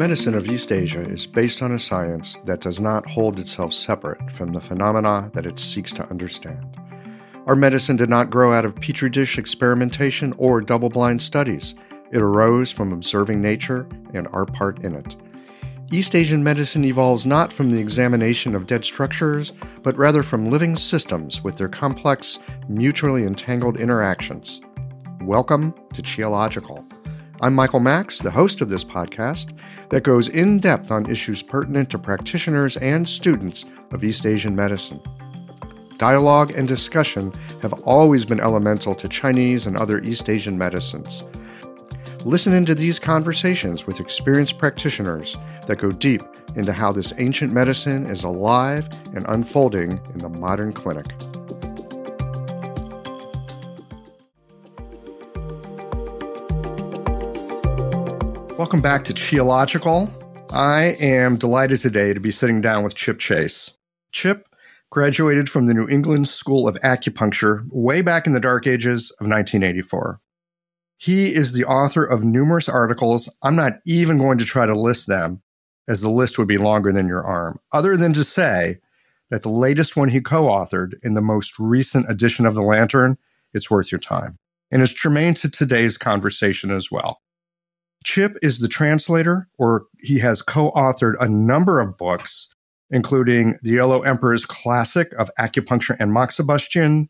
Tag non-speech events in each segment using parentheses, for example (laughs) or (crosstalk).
medicine of East Asia is based on a science that does not hold itself separate from the phenomena that it seeks to understand. Our medicine did not grow out of petri dish experimentation or double blind studies. It arose from observing nature and our part in it. East Asian medicine evolves not from the examination of dead structures, but rather from living systems with their complex, mutually entangled interactions. Welcome to Qiological. I'm Michael Max, the host of this podcast that goes in depth on issues pertinent to practitioners and students of East Asian medicine. Dialogue and discussion have always been elemental to Chinese and other East Asian medicines. Listen into these conversations with experienced practitioners that go deep into how this ancient medicine is alive and unfolding in the modern clinic. Welcome back to Qiological. I am delighted today to be sitting down with Chip Chase. Chip graduated from the New England School of Acupuncture way back in the dark ages of 1984. He is the author of numerous articles. I'm not even going to try to list them, as the list would be longer than your arm, other than to say that the latest one he co authored in the most recent edition of The Lantern, it's worth your time. And it's germane to today's conversation as well. Chip is the translator, or he has co authored a number of books, including The Yellow Emperor's Classic of Acupuncture and Moxibustion,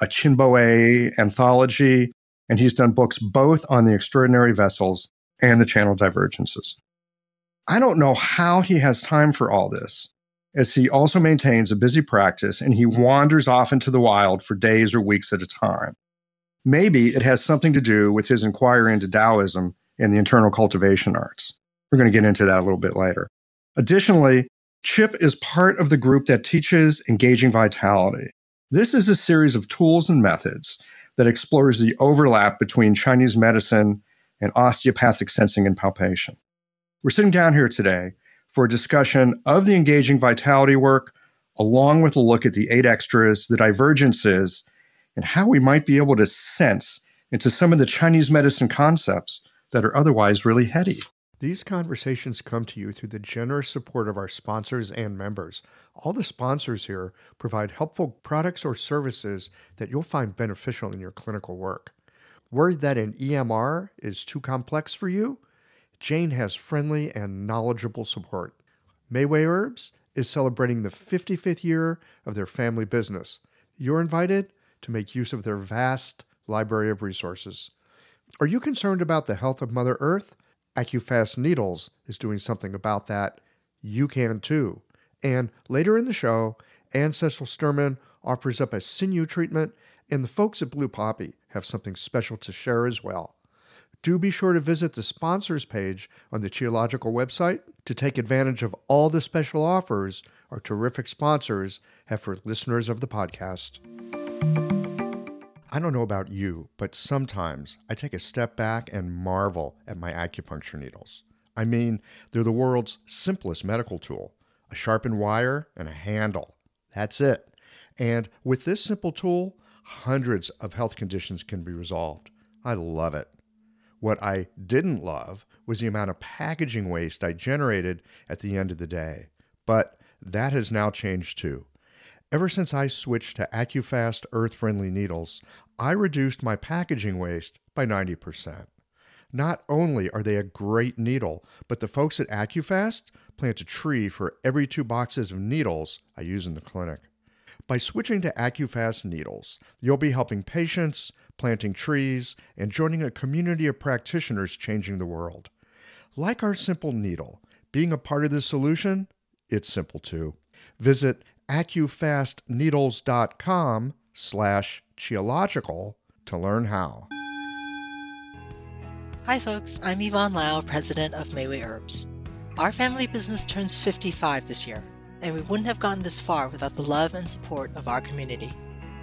a Qin Bowei anthology, and he's done books both on the extraordinary vessels and the channel divergences. I don't know how he has time for all this, as he also maintains a busy practice and he wanders off into the wild for days or weeks at a time. Maybe it has something to do with his inquiry into Taoism and the internal cultivation arts. We're going to get into that a little bit later. Additionally, CHIP is part of the group that teaches engaging vitality. This is a series of tools and methods that explores the overlap between Chinese medicine and osteopathic sensing and palpation. We're sitting down here today for a discussion of the engaging vitality work, along with a look at the eight extras, the divergences, and how we might be able to sense into some of the Chinese medicine concepts that are otherwise really heady. These conversations come to you through the generous support of our sponsors and members. All the sponsors here provide helpful products or services that you'll find beneficial in your clinical work. Worried that an EMR is too complex for you? Jane has friendly and knowledgeable support. Mayway Herbs is celebrating the 55th year of their family business. You're invited to make use of their vast library of resources. Are you concerned about the health of Mother Earth? AccuFast Needles is doing something about that. You can too. And later in the show, Anne Cecil Sturman offers up a sinew treatment, and the folks at Blue Poppy have something special to share as well. Do be sure to visit the sponsors page on the Qiological website to take advantage of all the special offers our terrific sponsors have for listeners of the podcast. I don't know about you, but sometimes I take a step back and marvel at my acupuncture needles. I mean, they're the world's simplest medical tool a sharpened wire and a handle. That's it. And with this simple tool, hundreds of health conditions can be resolved. I love it. What I didn't love was the amount of packaging waste I generated at the end of the day. But that has now changed too. Ever since I switched to AccuFast earth friendly needles, I reduced my packaging waste by 90%. Not only are they a great needle, but the folks at AccuFast plant a tree for every two boxes of needles I use in the clinic. By switching to AccuFast needles, you'll be helping patients, planting trees, and joining a community of practitioners changing the world. Like our simple needle, being a part of the solution, it's simple too. Visit accufastneedles.com slash qiological to learn how. Hi folks, I'm Yvonne Lau, president of Mayway Herbs. Our family business turns 55 this year, and we wouldn't have gotten this far without the love and support of our community.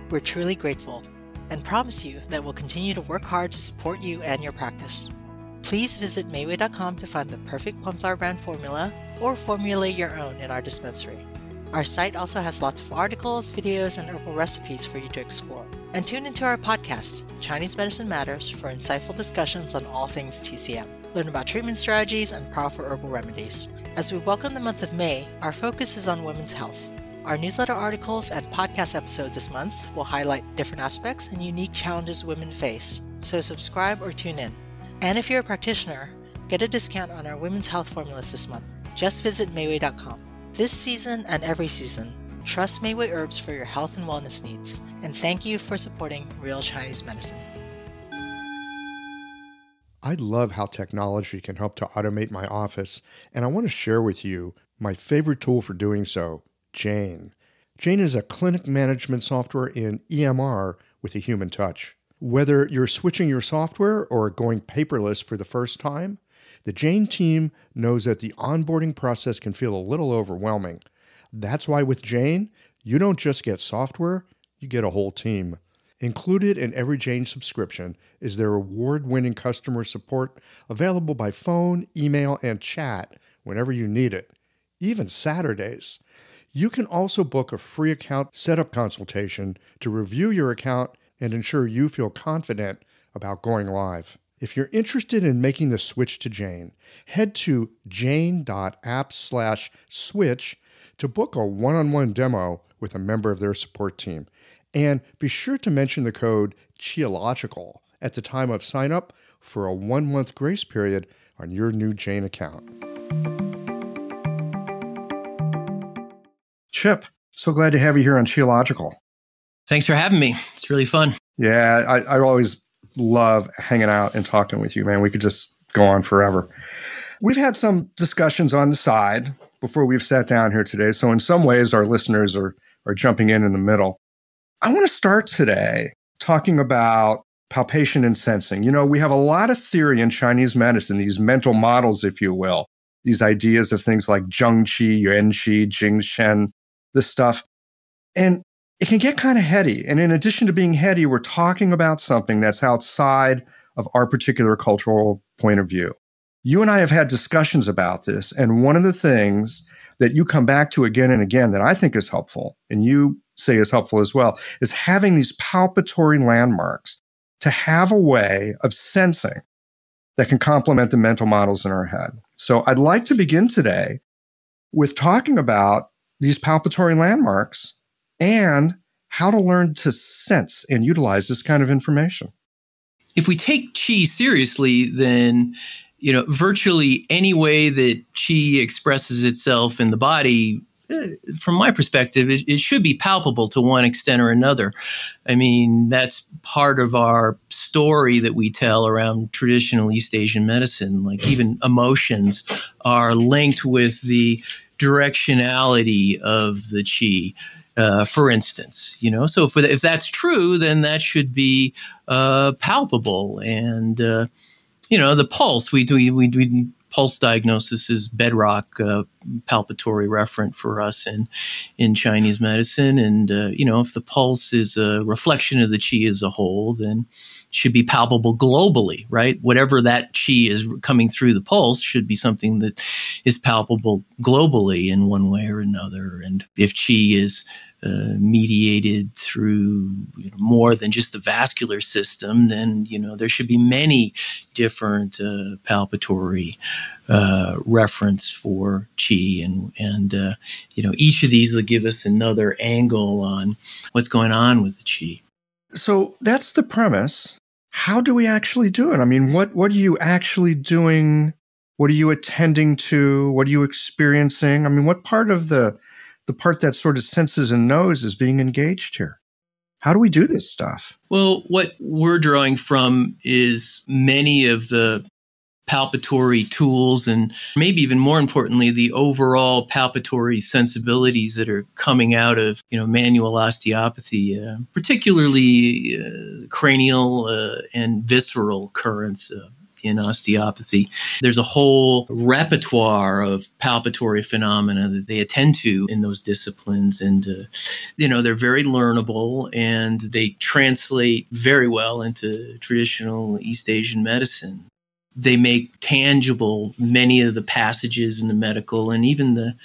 We're truly grateful and promise you that we'll continue to work hard to support you and your practice. Please visit Mayway.com to find the perfect Plum brand formula or formulate your own in our dispensary. Our site also has lots of articles, videos, and herbal recipes for you to explore. And tune into our podcast, Chinese Medicine Matters, for insightful discussions on all things TCM. learn about treatment strategies and powerful herbal remedies. As we welcome the month of May, our focus is on women's health. Our newsletter articles and podcast episodes this month will highlight different aspects and unique challenges women face, so subscribe or tune in. And if you're a practitioner, get a discount on our women's health formulas this month. Just visit Mayway.com. This season and every season, trust Mayway Herbs for your health and wellness needs, and thank you for supporting real Chinese medicine. I love how technology can help to automate my office, and I want to share with you my favorite tool for doing so Jane. Jane is a clinic management software in EMR with a human touch. Whether you're switching your software or going paperless for the first time, the Jane team knows that the onboarding process can feel a little overwhelming. That's why with Jane, you don't just get software, you get a whole team. Included in every Jane subscription is their award winning customer support available by phone, email, and chat whenever you need it, even Saturdays. You can also book a free account setup consultation to review your account and ensure you feel confident about going live. If you're interested in making the switch to Jane, head to jane.app slash switch to book a one-on-one demo with a member of their support team. And be sure to mention the code QIOLOGICAL at the time of sign up for a one-month grace period on your new Jane account. Chip, so glad to have you here on Qiological. Thanks for having me. It's really fun. Yeah, I, I always love hanging out and talking with you, man. We could just go on forever. We've had some discussions on the side before we've sat down here today. So, in some ways, our listeners are, are jumping in in the middle. I want to start today talking about palpation and sensing. You know, we have a lot of theory in Chinese medicine, these mental models, if you will, these ideas of things like Zheng Qi, Yuan Qi, Jing Shen, this stuff. And it can get kind of heady. And in addition to being heady, we're talking about something that's outside of our particular cultural point of view. You and I have had discussions about this. And one of the things that you come back to again and again that I think is helpful, and you say is helpful as well, is having these palpatory landmarks to have a way of sensing that can complement the mental models in our head. So I'd like to begin today with talking about these palpatory landmarks and how to learn to sense and utilize this kind of information. If we take chi seriously, then you know virtually any way that chi expresses itself in the body eh, from my perspective, it, it, should be palpable to one extent or another. I mean, that's part of our story that we tell around traditional East Asian medicine. Like, even emotions are linked with the directionality of the chi. Uh, for instance, you know, so if, if that's true, then that should be uh, palpable. And, uh, you know, the pulse, we, we, we, we pulse diagnosis is bedrock uh, palpatory referent for us in in Chinese medicine. And uh, you know, if the pulse is a reflection of the qi as a whole, then should be palpable globally, right? Whatever that qi is coming through the pulse should be something that is palpable globally in one way or another. And if qi is uh, mediated through you know, more than just the vascular system, then you know there should be many different uh, palpatory uh, reference for chi, and and uh, you know each of these will give us another angle on what's going on with the chi. So that's the premise. How do we actually do it? I mean, what what are you actually doing? What are you attending to? What are you experiencing? I mean, what part of the the part that sort of senses and knows is being engaged here? How do we do this stuff? Well, what we're drawing from is many of the palpatory tools and maybe even more importantly the overall palpatory sensibilities that are coming out of you know manual osteopathy uh, particularly uh, cranial uh, and visceral currents uh, in osteopathy. There's a whole repertoire of palpatory phenomena that they attend to in those disciplines. And, uh, you know, they're very learnable and they translate very well into traditional East Asian medicine they make tangible many of the passages in the medical and even the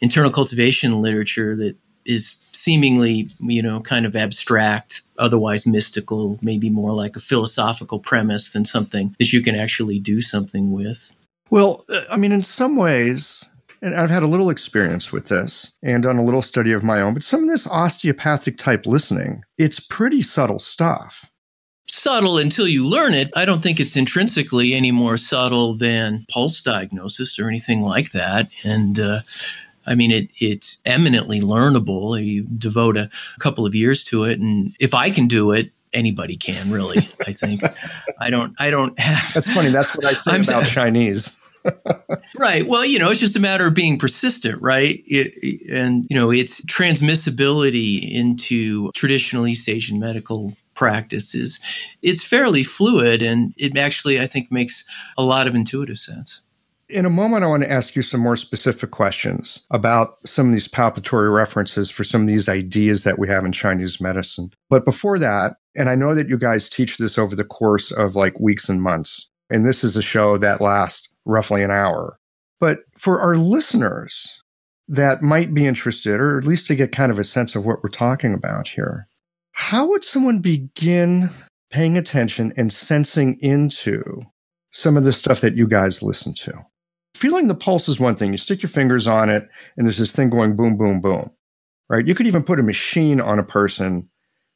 internal cultivation literature that is seemingly, you know, kind of abstract, otherwise mystical, maybe more like a philosophical premise than something that you can actually do something with. Well, uh, I mean, in some ways, and I've had a little experience with this and done a little study of my own, but some of this osteopathic type listening, it's pretty subtle stuff. Subtle until you learn it. I don't think it's intrinsically any more subtle than pulse diagnosis or anything like that. And, uh, I mean, it, it's eminently learnable. You devote a couple of years to it, and if I can do it, anybody can. Really, I think. (laughs) I don't. I don't have. That's funny. That's what I say I'm, about (laughs) Chinese. (laughs) right. Well, you know, it's just a matter of being persistent, right? It, and, you know, its transmissibility into traditional East Asian medical practices, it's fairly fluid and it actually, I think, makes a lot of intuitive sense. In a moment, I want to ask you some more specific questions about some of these palpatory references for some of these ideas that we have in Chinese medicine. But before that, and I know that you guys teach this over the course of like weeks and months, and this is a show that lasts roughly an hour. But for our listeners that might be interested, or at least to get kind of a sense of what we're talking about here, how would someone begin paying attention and sensing into some of the stuff that you guys listen to? Feeling the pulse is one thing. You stick your fingers on it, and there's this thing going boom, boom, boom, right? You could even put a machine on a person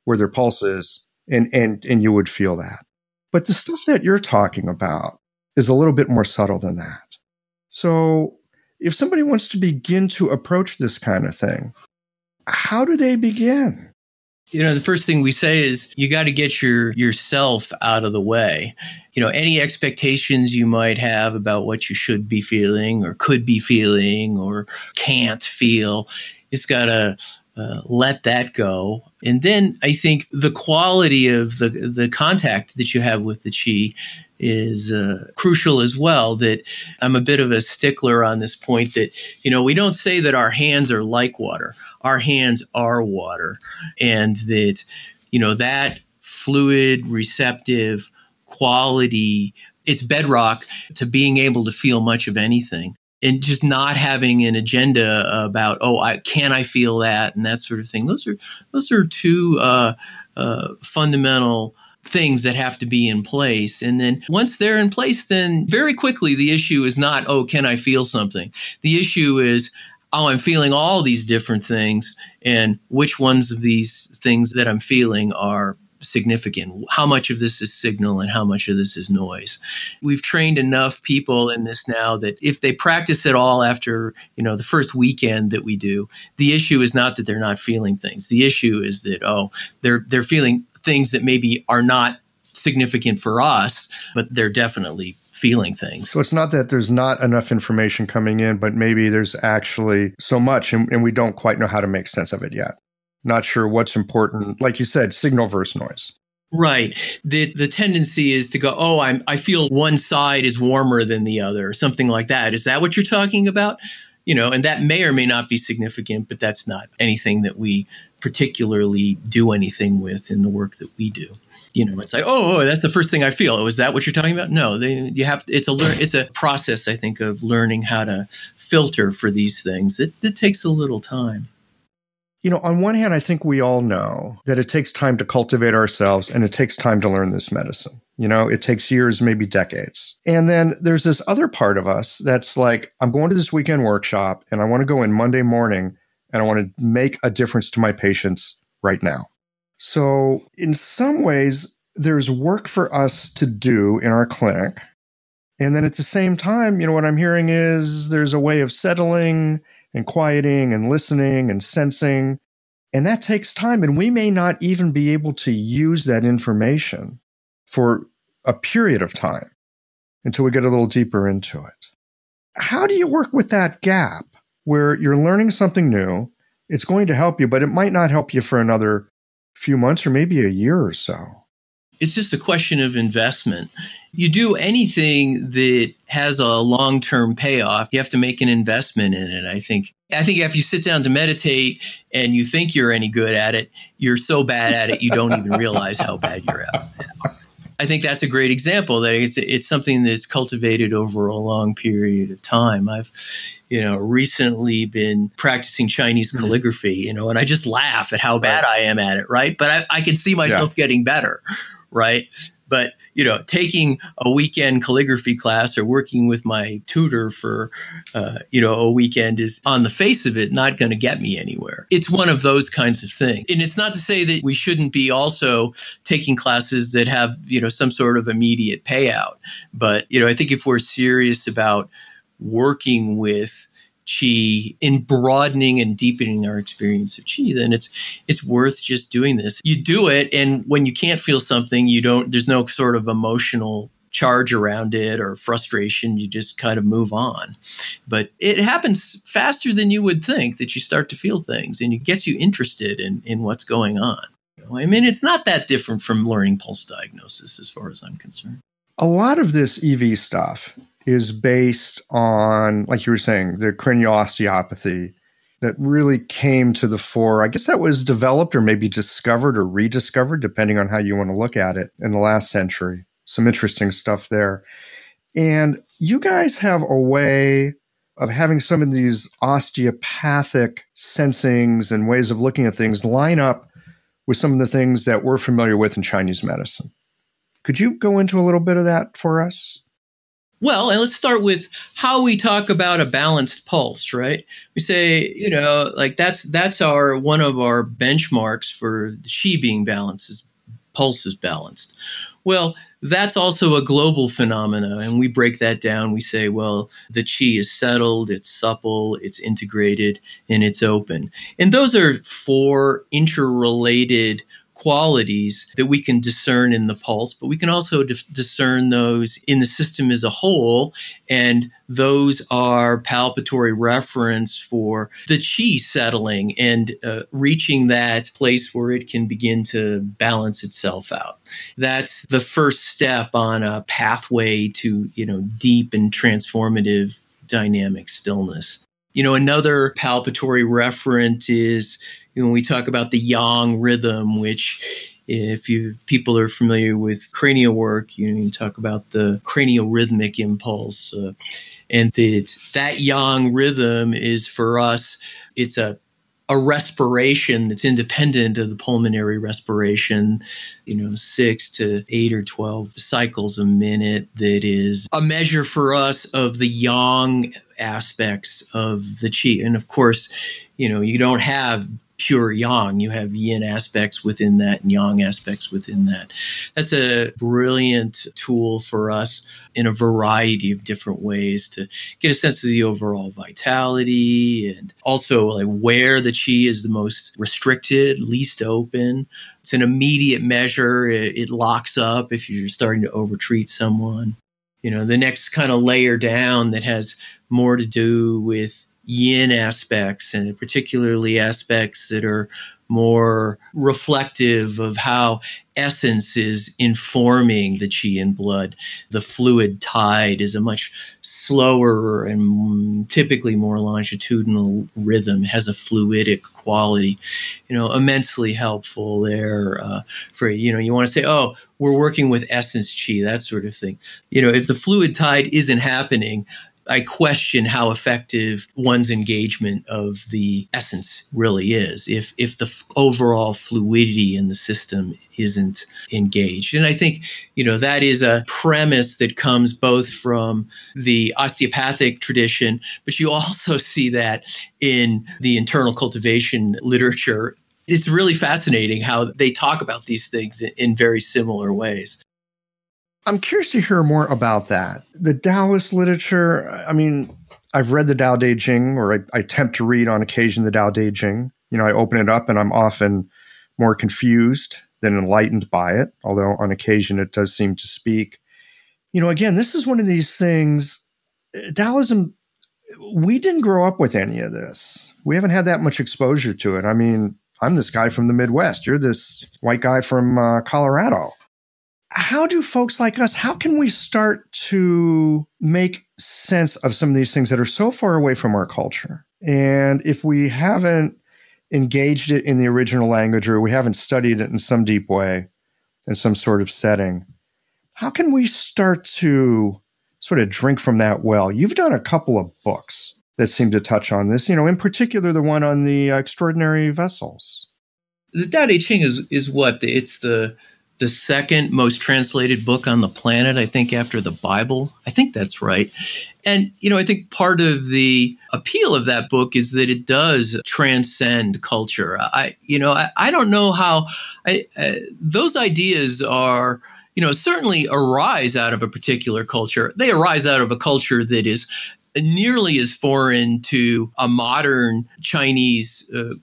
where their pulse is, and, and, and you would feel that. But the stuff that you're talking about, is a little bit more subtle than that. So, if somebody wants to begin to approach this kind of thing, how do they begin? You know, the first thing we say is you got to get your yourself out of the way. You know, any expectations you might have about what you should be feeling or could be feeling or can't feel, it's got to uh, let that go. And then I think the quality of the the contact that you have with the chi is uh, crucial as well. That I'm a bit of a stickler on this point that, you know, we don't say that our hands are like water, our hands are water. And that, you know, that fluid, receptive quality, it's bedrock to being able to feel much of anything and just not having an agenda about oh I can I feel that and that sort of thing. Those are those are two uh, uh, fundamental things that have to be in place. And then once they're in place, then very quickly the issue is not, oh, can I feel something? The issue is, oh, I'm feeling all these different things. And which ones of these things that I'm feeling are significant? How much of this is signal and how much of this is noise? We've trained enough people in this now that if they practice at all after, you know, the first weekend that we do, the issue is not that they're not feeling things. The issue is that, oh, they're they're feeling things that maybe are not significant for us, but they're definitely feeling things. So it's not that there's not enough information coming in, but maybe there's actually so much and, and we don't quite know how to make sense of it yet. Not sure what's important. Like you said, signal versus noise. Right. The the tendency is to go, oh, I'm I feel one side is warmer than the other, or something like that. Is that what you're talking about? You know, and that may or may not be significant, but that's not anything that we particularly do anything with in the work that we do. You know, it's like, oh, oh that's the first thing I feel. Oh, is that what you're talking about? No, they, you have. It's a learn. It's a process, I think, of learning how to filter for these things. It, it takes a little time. You know, on one hand, I think we all know that it takes time to cultivate ourselves and it takes time to learn this medicine. You know, it takes years, maybe decades. And then there's this other part of us that's like, I'm going to this weekend workshop and I want to go in Monday morning and I want to make a difference to my patients right now. So, in some ways, there's work for us to do in our clinic. And then at the same time, you know, what I'm hearing is there's a way of settling and quieting and listening and sensing. And that takes time. And we may not even be able to use that information for a period of time until we get a little deeper into it. How do you work with that gap? where you're learning something new. It's going to help you, but it might not help you for another few months or maybe a year or so. It's just a question of investment. You do anything that has a long term payoff, you have to make an investment in it. I think. I think if you sit down to meditate and you think you're any good at it, you're so bad at it you don't even realize how bad you're at it. I think that's a great example that it's it's something that's cultivated over a long period of time. I've you know recently been practicing Chinese mm-hmm. calligraphy, you know, and I just laugh at how bad I am at it, right? But I, I can see myself yeah. getting better, right? But you know, taking a weekend calligraphy class or working with my tutor for, uh, you know, a weekend is on the face of it not going to get me anywhere. It's one of those kinds of things. And it's not to say that we shouldn't be also taking classes that have, you know, some sort of immediate payout. But, you know, I think if we're serious about working with chi in broadening and deepening our experience of chi then it's it's worth just doing this. You do it and when you can't feel something you don't there's no sort of emotional charge around it or frustration. You just kind of move on. But it happens faster than you would think that you start to feel things and it gets you interested in in what's going on. I mean it's not that different from learning pulse diagnosis as far as i'm concerned. A lot of this ev stuff is based on, like you were saying, the cranial osteopathy that really came to the fore. I guess that was developed or maybe discovered or rediscovered, depending on how you want to look at it, in the last century. Some interesting stuff there. And you guys have a way of having some of these osteopathic sensings and ways of looking at things line up with some of the things that we're familiar with in Chinese medicine. Could you go into a little bit of that for us? Well, and let's start with how we talk about a balanced pulse, right? We say, you know, like that's that's our one of our benchmarks for the chi being balanced is pulse is balanced. Well, that's also a global phenomena, and we break that down. We say, well, the chi is settled, it's supple, it's integrated, and it's open. And those are four interrelated qualities that we can discern in the pulse, but we can also discern those in the system as a whole. And those are palpatory reference for the chi settling and uh, reaching that place where it can begin to balance itself out. That's the first step on a pathway to, you know, deep and transformative dynamic stillness. You know, another palpatory referent is when we talk about the yang rhythm, which if you people are familiar with cranial work, you, know, you talk about the cranial rhythmic impulse, uh, and that that yang rhythm is for us. It's a a respiration that's independent of the pulmonary respiration, you know, six to eight or 12 cycles a minute, that is a measure for us of the yang aspects of the chi. And of course, you know, you don't have pure yang. You have yin aspects within that and yang aspects within that. That's a brilliant tool for us in a variety of different ways to get a sense of the overall vitality and also like where the chi is the most restricted, least open. It's an immediate measure. It, it locks up if you're starting to overtreat someone. You know, the next kind of layer down that has more to do with yin aspects and particularly aspects that are more reflective of how essence is informing the chi and blood. The fluid tide is a much slower and typically more longitudinal rhythm, has a fluidic quality, you know, immensely helpful there uh, for, you know, you want to say, oh, we're working with essence chi, that sort of thing. You know, if the fluid tide isn't happening, I question how effective one's engagement of the essence really is if if the f- overall fluidity in the system isn't engaged. And I think, you know, that is a premise that comes both from the osteopathic tradition, but you also (laughs) see that in the internal cultivation literature. It's really fascinating how they talk about these things in, in very similar ways. I'm curious to hear more about that. The Taoist literature, I mean, I've read the Tao Te Ching, or I, I, attempt to read on occasion the Tao Te Ching. You know, I open it up and I'm often more confused than enlightened by it, although on occasion it does seem to speak. You know, again, this is one of these things. Taoism, we didn't grow up with any of this. We haven't had that much exposure to it. I mean, I'm this guy from the Midwest. You're this white guy from uh, Colorado how do folks like us how can we start to make sense of some of these things that are so far away from our culture and if we haven't engaged it in the original language or we haven't studied it in some deep way in some sort of setting How can we start to sort of drink from that well? You've done a couple of books that seem to touch on this, you know, in particular the one on the uh, extraordinary vessels. The Tao Te Ching is, is what? It's the the second most translated book on the planet, I think, after the Bible. I think that's right. And, you know, I think part of the appeal of that book is that it does transcend culture. I, you know, I, I don't know how I, uh, those ideas are, you know, certainly arise out of a particular culture. They arise out of a culture that is nearly as foreign to a modern Chinese uh,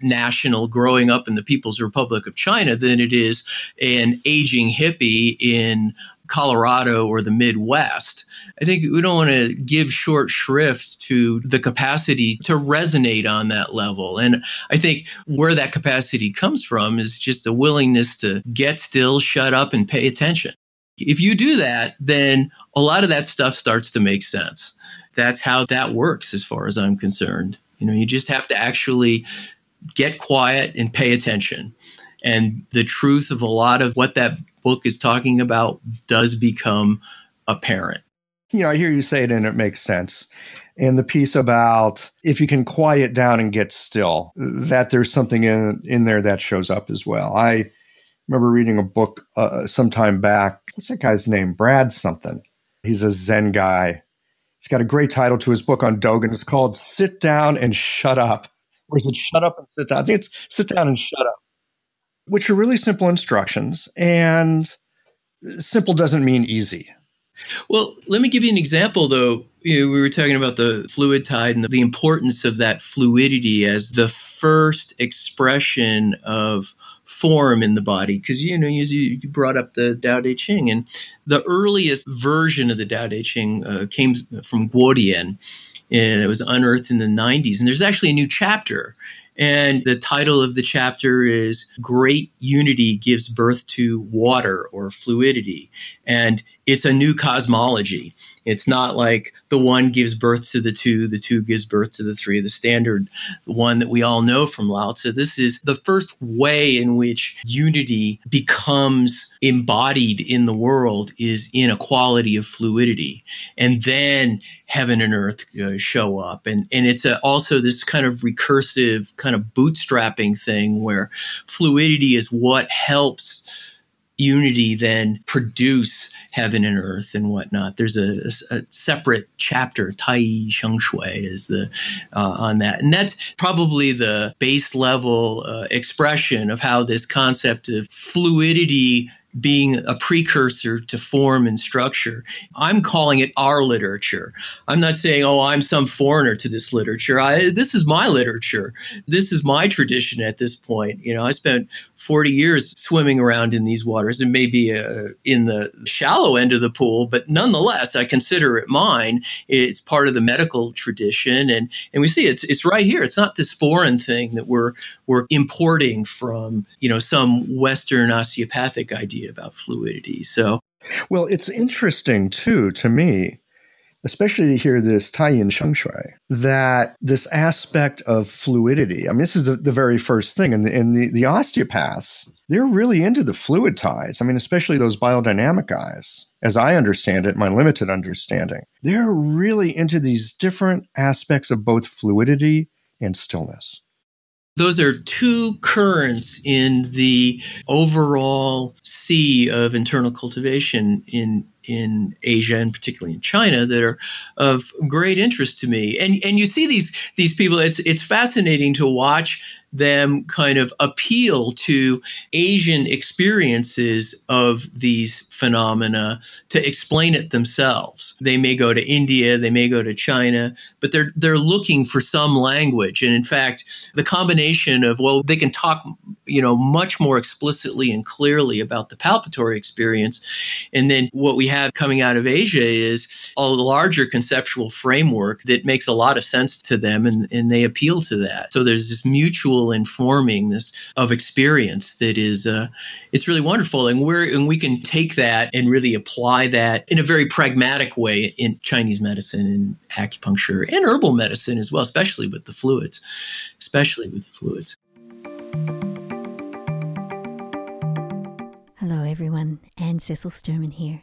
national growing up in the People's Republic of China than it is an aging hippie in Colorado or the Midwest. I think we don't want to give short shrift to the capacity to resonate on that level. And I think where that capacity comes from is just a willingness to get still, shut up, and pay attention. If you do that, then a lot of that stuff starts to make sense that's how that works as far as I'm concerned. You know, you just have to actually get quiet and pay attention. And the truth of a lot of what that book is talking about does become apparent. You know, I hear you say it and it makes sense. And the piece about if you can quiet down and get still, that there's something in in there that shows up as well. I remember reading a book uh, some time back. What's that guy's name? Brad something. He's a Zen guy He's got a great title to his book on Dogen. It's called Sit Down and Shut Up. Or is it Shut Up and Sit Down? I think it's Sit Down and Shut Up, which are really simple instructions. And simple doesn't mean easy. Well, let me give you an example, though. You know, we were talking about the fluid tide and the importance of that fluidity as the first expression of form in the body. Because you know you, you, brought up the Tao Te Ching and the earliest version of the Tao Te Ching uh, came from Guodian and it was unearthed in the 90s and there's actually a new chapter and the title of the chapter is Great Unity Gives Birth to Water or Fluidity. And it's a new cosmology. It's not like the one gives birth to the two, the two gives birth to the three, the standard one that we all know from Lao Tzu. This is the first way in which unity becomes embodied in the world is in a quality of fluidity. And then heaven and earth uh, show up. And, and it's a, also this kind of recursive, kind of bootstrapping thing where fluidity is what helps unity then produce heaven and earth and whatnot. There's a, a separate chapter, Tai Sheng Shui, is the uh, on that, and that's probably the base level uh, expression of how this concept of fluidity being a precursor to form and structure. I'm calling it our literature. I'm not saying, oh, I'm some foreigner to this literature. I, this is my literature. This is my tradition at this point. You know, I spent 40 years swimming around in these waters and maybe uh, in the shallow end of the pool, but nonetheless, I consider it mine. It's part of the medical tradition. And, and we see it's, it's right here. It's not this foreign thing that we're, we're importing from, you know, some Western osteopathic idea about fluidity. So, well, it's interesting too, to me, especially to hear this Tai Yi Sheng Shui, that this aspect of fluidity, I mean, this is the, the very first thing. And, the, and the, the osteopaths, they're really into the fluid tides. I mean, especially those biodynamic guys, as I understand it, my limited understanding. They're really into these different aspects of both fluidity and stillness those are two currents in the overall sea of internal cultivation in in Asia and particularly in China that are of great interest to me. And and you see these these people. It's it's fascinating to watch them kind of appeal to Asian experiences of these phenomena to explain it themselves. They may go to India, they may go to China, but they're they're looking for some language. And in fact, the combination of well, they can talk, you know, much more explicitly and clearly about the palpatory experience. And then what we have coming out of Asia is a larger conceptual framework that makes a lot of sense to them and, and they appeal to that. So there's this mutual informing this of experience that is uh, it's really wonderful. And we're and we can take that and really apply that in a very pragmatic way in Chinese medicine and acupuncture and herbal medicine as well, especially with the fluids, especially with the fluids. Hello, everyone. Anne Cecil Sturman here.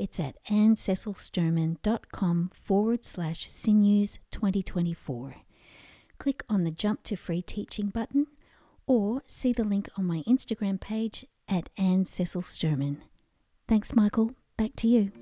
It's at annececilsturman.com forward slash sinews 2024. Click on the Jump to Free Teaching button or see the link on my Instagram page at Anne Cecil Sturman. Thanks, Michael. Back to you.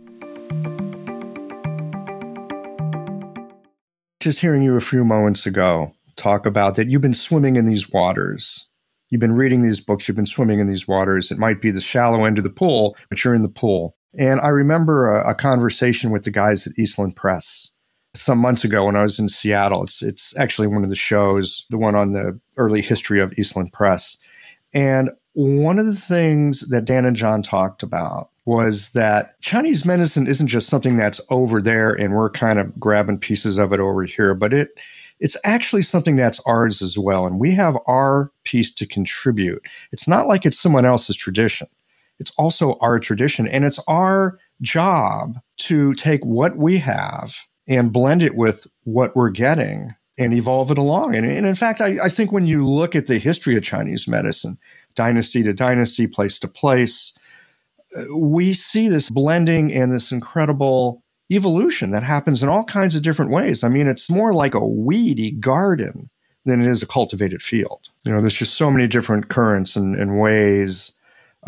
Just hearing you a few moments ago talk about that you've been swimming in these waters. You've been reading these books, you've been swimming in these waters. It might be the shallow end of the pool, but you're in the pool. And I remember a, a, conversation with the guys at Eastland Press some months ago when I was in Seattle. It's it's actually one of the shows, the one on the early history of Eastland Press. And one of the things that Dan and John talked about was that Chinese medicine isn't just something that's over there and we're kind of grabbing pieces of it over here, but it it's actually something that's ours as well. And we have our piece to contribute. It's not like it's someone else's tradition it's also our tradition. And it's our job to take what we have and blend it with what we're getting and evolve it along. And, and in fact, I, I, think when you look at the history of Chinese medicine, dynasty to dynasty, place to place, uh, we see this blending and this incredible evolution that happens in all kinds of different ways. I mean, it's more like a weedy garden than it is a cultivated field. You know, there's just so many different currents and, and ways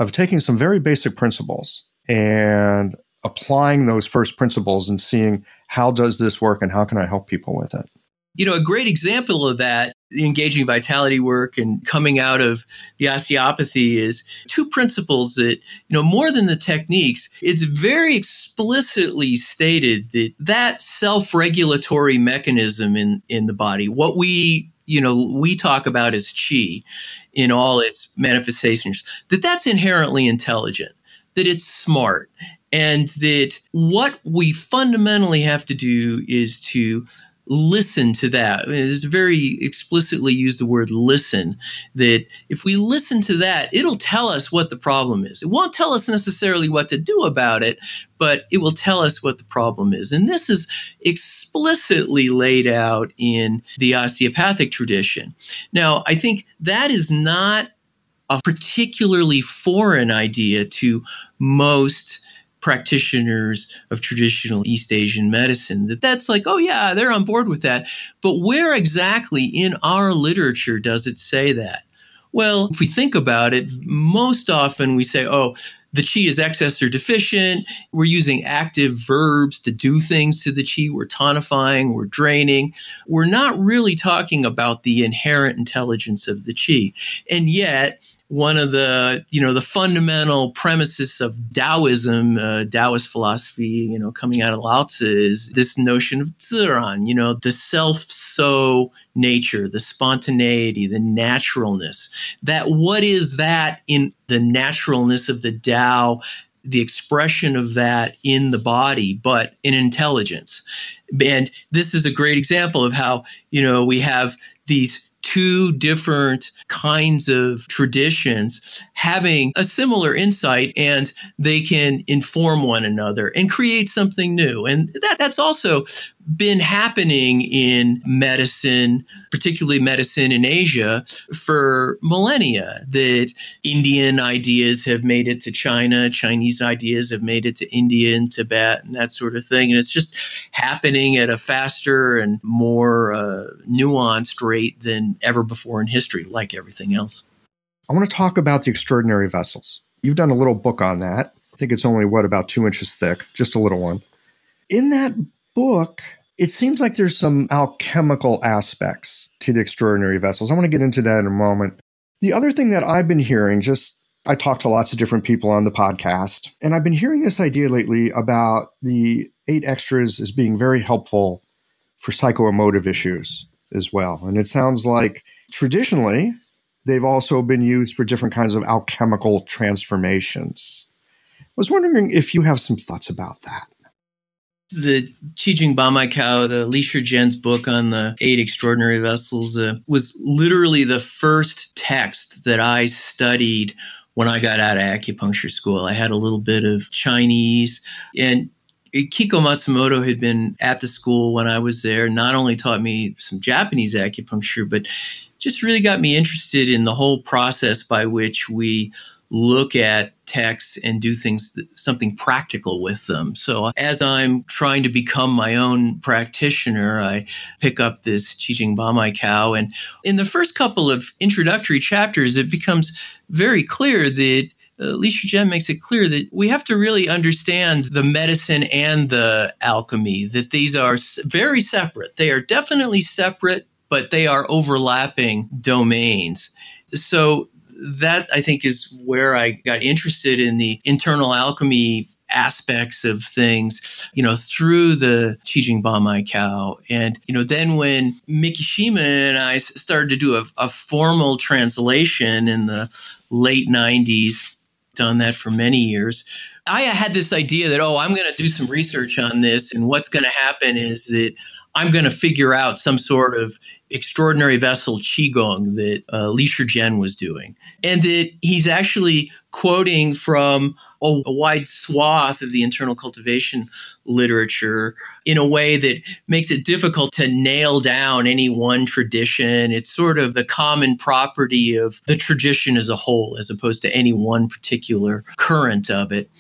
of taking some very basic principles and applying those first principles and seeing how does this work and how can I help people with it. You know, a great example of that, the engaging vitality work and coming out of the osteopathy is two principles that, you know, more than the techniques, it's very explicitly stated that that self-regulatory mechanism in, in the body, what we, you know, we talk about as chi, in all its manifestations, that that's inherently intelligent, that it's smart, and that what we fundamentally have to do is to listen to that. I mean, there's very explicitly used the word listen, that if we listen to that, it'll tell us what the problem is. It won't tell us necessarily what to do about it, but it will tell us what the problem is. And this is explicitly laid out in the osteopathic tradition. Now, I think that is not a particularly foreign idea to most practitioners of traditional East Asian medicine that that's like, oh yeah, they're on board with that. But where exactly in our literature does it say that? Well, if we think about it, most often we say, oh, the chi is excess or deficient. We're using active verbs to do things to the chi. We're tonifying, we're draining. We're not really talking about the inherent intelligence of the chi. And yet, one of the you know the fundamental premises of Taoism, uh, Taoist philosophy, you know, coming out of Lao Tzu is this notion of ziran, you know, the self-so nature, the spontaneity, the naturalness. That what is that in the naturalness of the Tao, the expression of that in the body, but in intelligence. And this is a great example of how you know we have these two different kinds of traditions having a similar insight and they can inform one another and create something new. And that, that's also been happening in medicine, particularly medicine in Asia, for millennia. That Indian ideas have made it to China, Chinese ideas have made it to India and Tibet, and that sort of thing. And it's just happening at a faster and more uh, nuanced rate than ever before in history, like everything else. I want to talk about the extraordinary vessels. You've done a little book on that. I think it's only, what, about two inches thick, just a little one. In that book, it seems like there's some alchemical aspects to the extraordinary vessels. I want to get into that in a moment. The other thing that I've been hearing, just I talk to lots of different people on the podcast, and I've been hearing this idea lately about the eight extras as being very helpful for psychoemotive issues as well. And it sounds like traditionally they've also been used for different kinds of alchemical transformations. I was wondering if you have some thoughts about that. The Qi Jing Ba Mai Kao, the Li Shizhen's book on the eight extraordinary vessels, uh, was literally the first text that I studied when I got out of acupuncture school. I had a little bit of Chinese, and Kiko Matsumoto had been at the school when I was there, not only taught me some Japanese acupuncture, but just really got me interested in the whole process by which we look at texts and do things something practical with them. So as I'm trying to become my own practitioner, I pick up this Qi Jing Ba Mai Kao and in the first couple of introductory chapters it becomes very clear that uh, Li Shizhen makes it clear that we have to really understand the medicine and the alchemy, that these are very separate. They are definitely separate, but they are overlapping domains. So that I think is where I got interested in the internal alchemy aspects of things, you know, through the Qi Jing Ba Mai Kao. And, you know, then when Miki Shima and I started to do a, a formal translation in the late 90s, done that for many years. I had this idea that, oh, I'm going to do some research on this. And what's going to happen is that I'm going to figure out some sort of extraordinary vessel qigong that uh, Li Shizhen was doing, and that he's actually quoting from a, a, wide swath of the internal cultivation literature in a way that makes it difficult to nail down any one tradition. It's sort of the common property of the tradition as a whole, as opposed to any one particular current of it.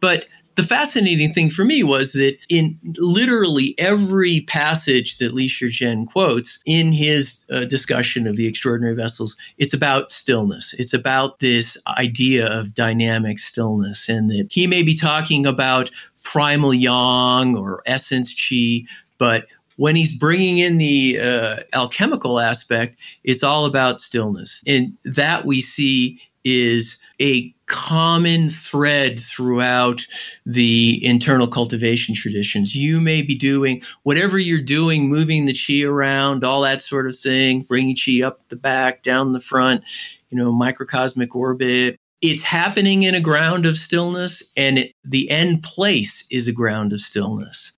But the fascinating thing for me was that in literally every passage that Li Shizhen quotes in his uh, discussion of the extraordinary vessels, it's about stillness. It's about this idea of dynamic stillness, and that he may be talking about primal yang or essence chi, but when he's bringing in the uh, alchemical aspect, it's all about stillness. And that we see is a common thread throughout the internal cultivation traditions. You may be doing whatever you're doing, moving the chi around, all that sort of thing, bringing chi up the back, down the front, you know, microcosmic orbit. It's happening in a ground of stillness, and it, the end place is a ground of stillness.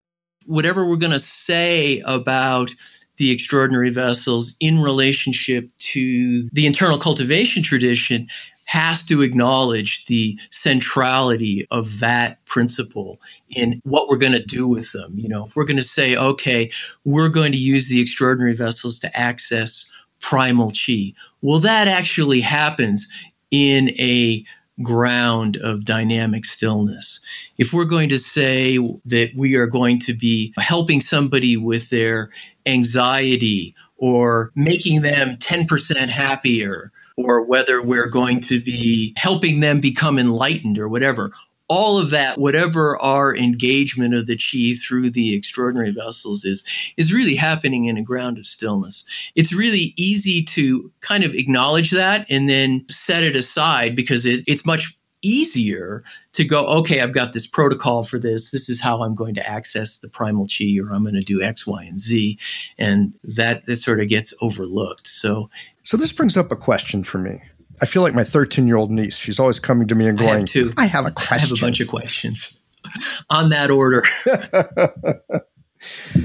Whatever we're going to say about the extraordinary vessels in relationship to the internal cultivation tradition has to acknowledge the centrality of that principle in what we're going to do with them. You know, if we're going to say, okay, we're going to use the extraordinary vessels to access primal chi, well, that actually happens in a ground of dynamic stillness. If we're going to say that we are going to be helping somebody with their anxiety or making them 10% happier or whether we're going to be helping them become enlightened or whatever. All of that, whatever our engagement of the chi through the extraordinary vessels is, is really happening in a ground of stillness. It's really easy to kind of acknowledge that and then set it aside because it, it's much easier to go, okay, I've got this protocol for this. This is how I'm going to access the primal chi, or I'm going to do X, Y, and Z. And that, that sort of gets overlooked. So so this brings up a question for me. I feel like my 13 year old niece. She's always coming to me and going, I have, I have a question. I have a bunch of questions (laughs) on that order. (laughs)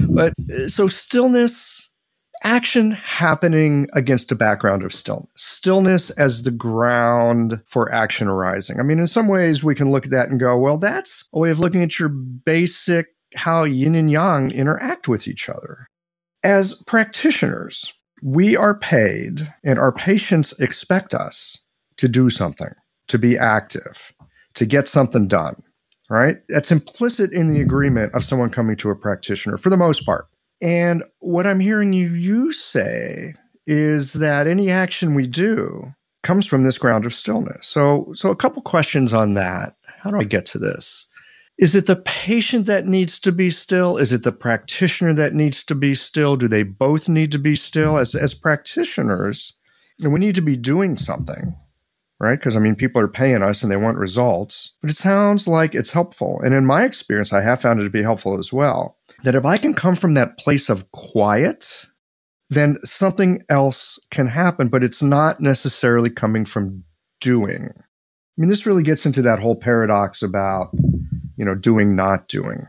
but uh, so stillness, action happening against a background of stillness, stillness as the ground for action arising. I mean, in some ways, we can look at that and go, well, that's a way of looking at your basic how yin and yang interact with each other. As practitioners, we are paid and our patients expect us to do something, to be active, to get something done, right? That's implicit in the agreement of someone coming to a practitioner for the most part. And what I'm hearing you, you say is that any action we do comes from this ground of stillness. So, so a couple questions on that. How do I get to this? Is it the patient that needs to be still? Is it the practitioner that needs to be still? Do they both need to be still? As, as practitioners, and we need to be doing something, right? Because I mean, people are paying us and they want results, but it sounds like it's helpful. And in my experience, I have found it to be helpful as well. That if I can come from that place of quiet, then something else can happen, but it's not necessarily coming from doing. I mean, this really gets into that whole paradox about, you know, doing, not doing.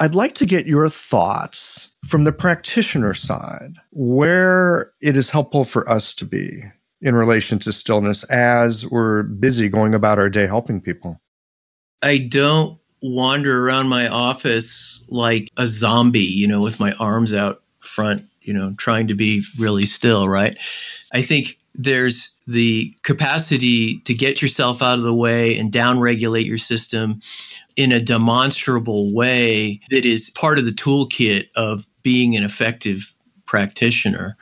I'd like to get your thoughts from the practitioner side, where it is helpful for us to be in relation to stillness as we're busy going about our day helping people. I don't wander around my office like a zombie, you know, with my arms out front, you know, trying to be really still, right? I think there's the capacity to get yourself out of the way and downregulate your system in a demonstrable way that is part of the toolkit of being an effective practitioner.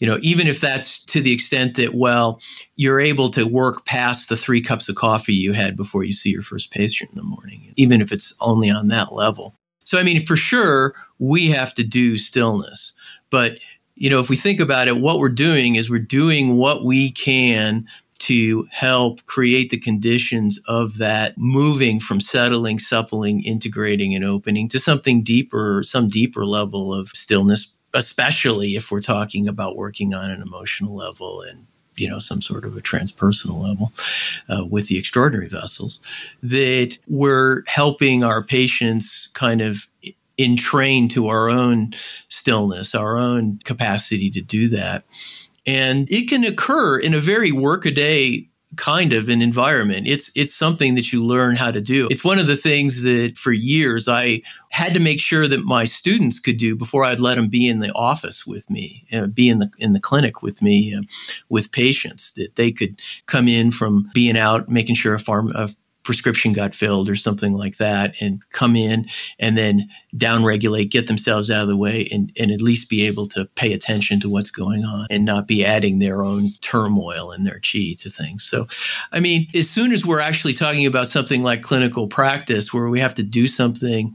You know, even if that's to the extent that, well, you're able to work past the three cups of coffee you had before you see your first patient in the morning, even if it's only on that level. So, I mean, for sure, we have to do stillness. But, you know, if we think about it, what we're doing is we're doing what we can to help create the conditions of that moving from settling, suppling, integrating, and opening to something deeper, some deeper level of stillness, especially if we're talking about working on an emotional level and you know some sort of a transpersonal level uh, with the extraordinary vessels that we're helping our patients kind of entrain to our own stillness our own capacity to do that and it can occur in a very workaday kind of an environment. It's it's something that you learn how to do. It's one of the things that for years I had to make sure that my students could do before I'd let them be in the office with me, uh, be in the in the clinic with me, uh, with patients. That they could come in from being out, making sure a farm a prescription got filled or something like that and come in and then downregulate, get themselves out of the way and, and at least be able to pay attention to what's going on and not be adding their own turmoil and their chi to things. So, I mean, as soon as we're actually talking about something like clinical practice where we have to do something,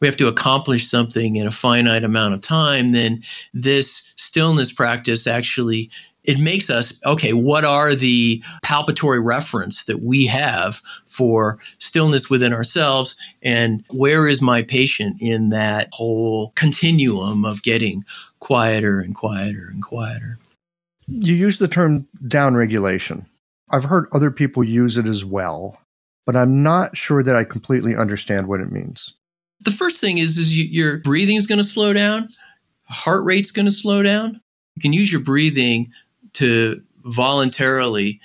we have to accomplish something in a finite amount of time, then this stillness practice actually it makes us okay what are the palpatory reference that we have for stillness within ourselves? And where is my patient in that whole continuum of getting quieter and quieter and quieter? You use the term downregulation. I've heard other people use it as well but i'm not sure that i completely understand what it means. The first thing is is you, your breathing is going to slow down. Heart rate's going to slow down. You can use your breathing to voluntarily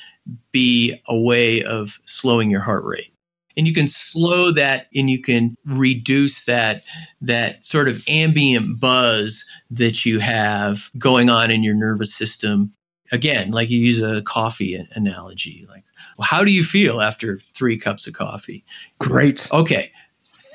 be a way of slowing your heart rate. And you can slow that and you can reduce that that sort of ambient buzz that you have going on in your nervous system. Again like you use a coffee analogy like well, how do you feel after three cups of coffee? Great. Okay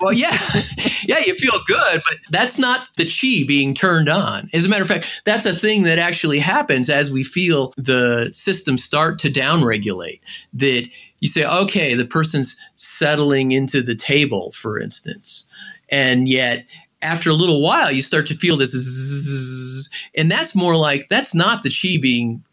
well, yeah, (laughs) yeah, you feel good, but that's not the chi being turned on. As a matter of fact, that's a thing that actually happens as we feel the system start to downregulate. That you say, okay, the person's settling into the table, for instance, and yet after a little while, you start to feel this, zzz, and that's more like that's not the chi being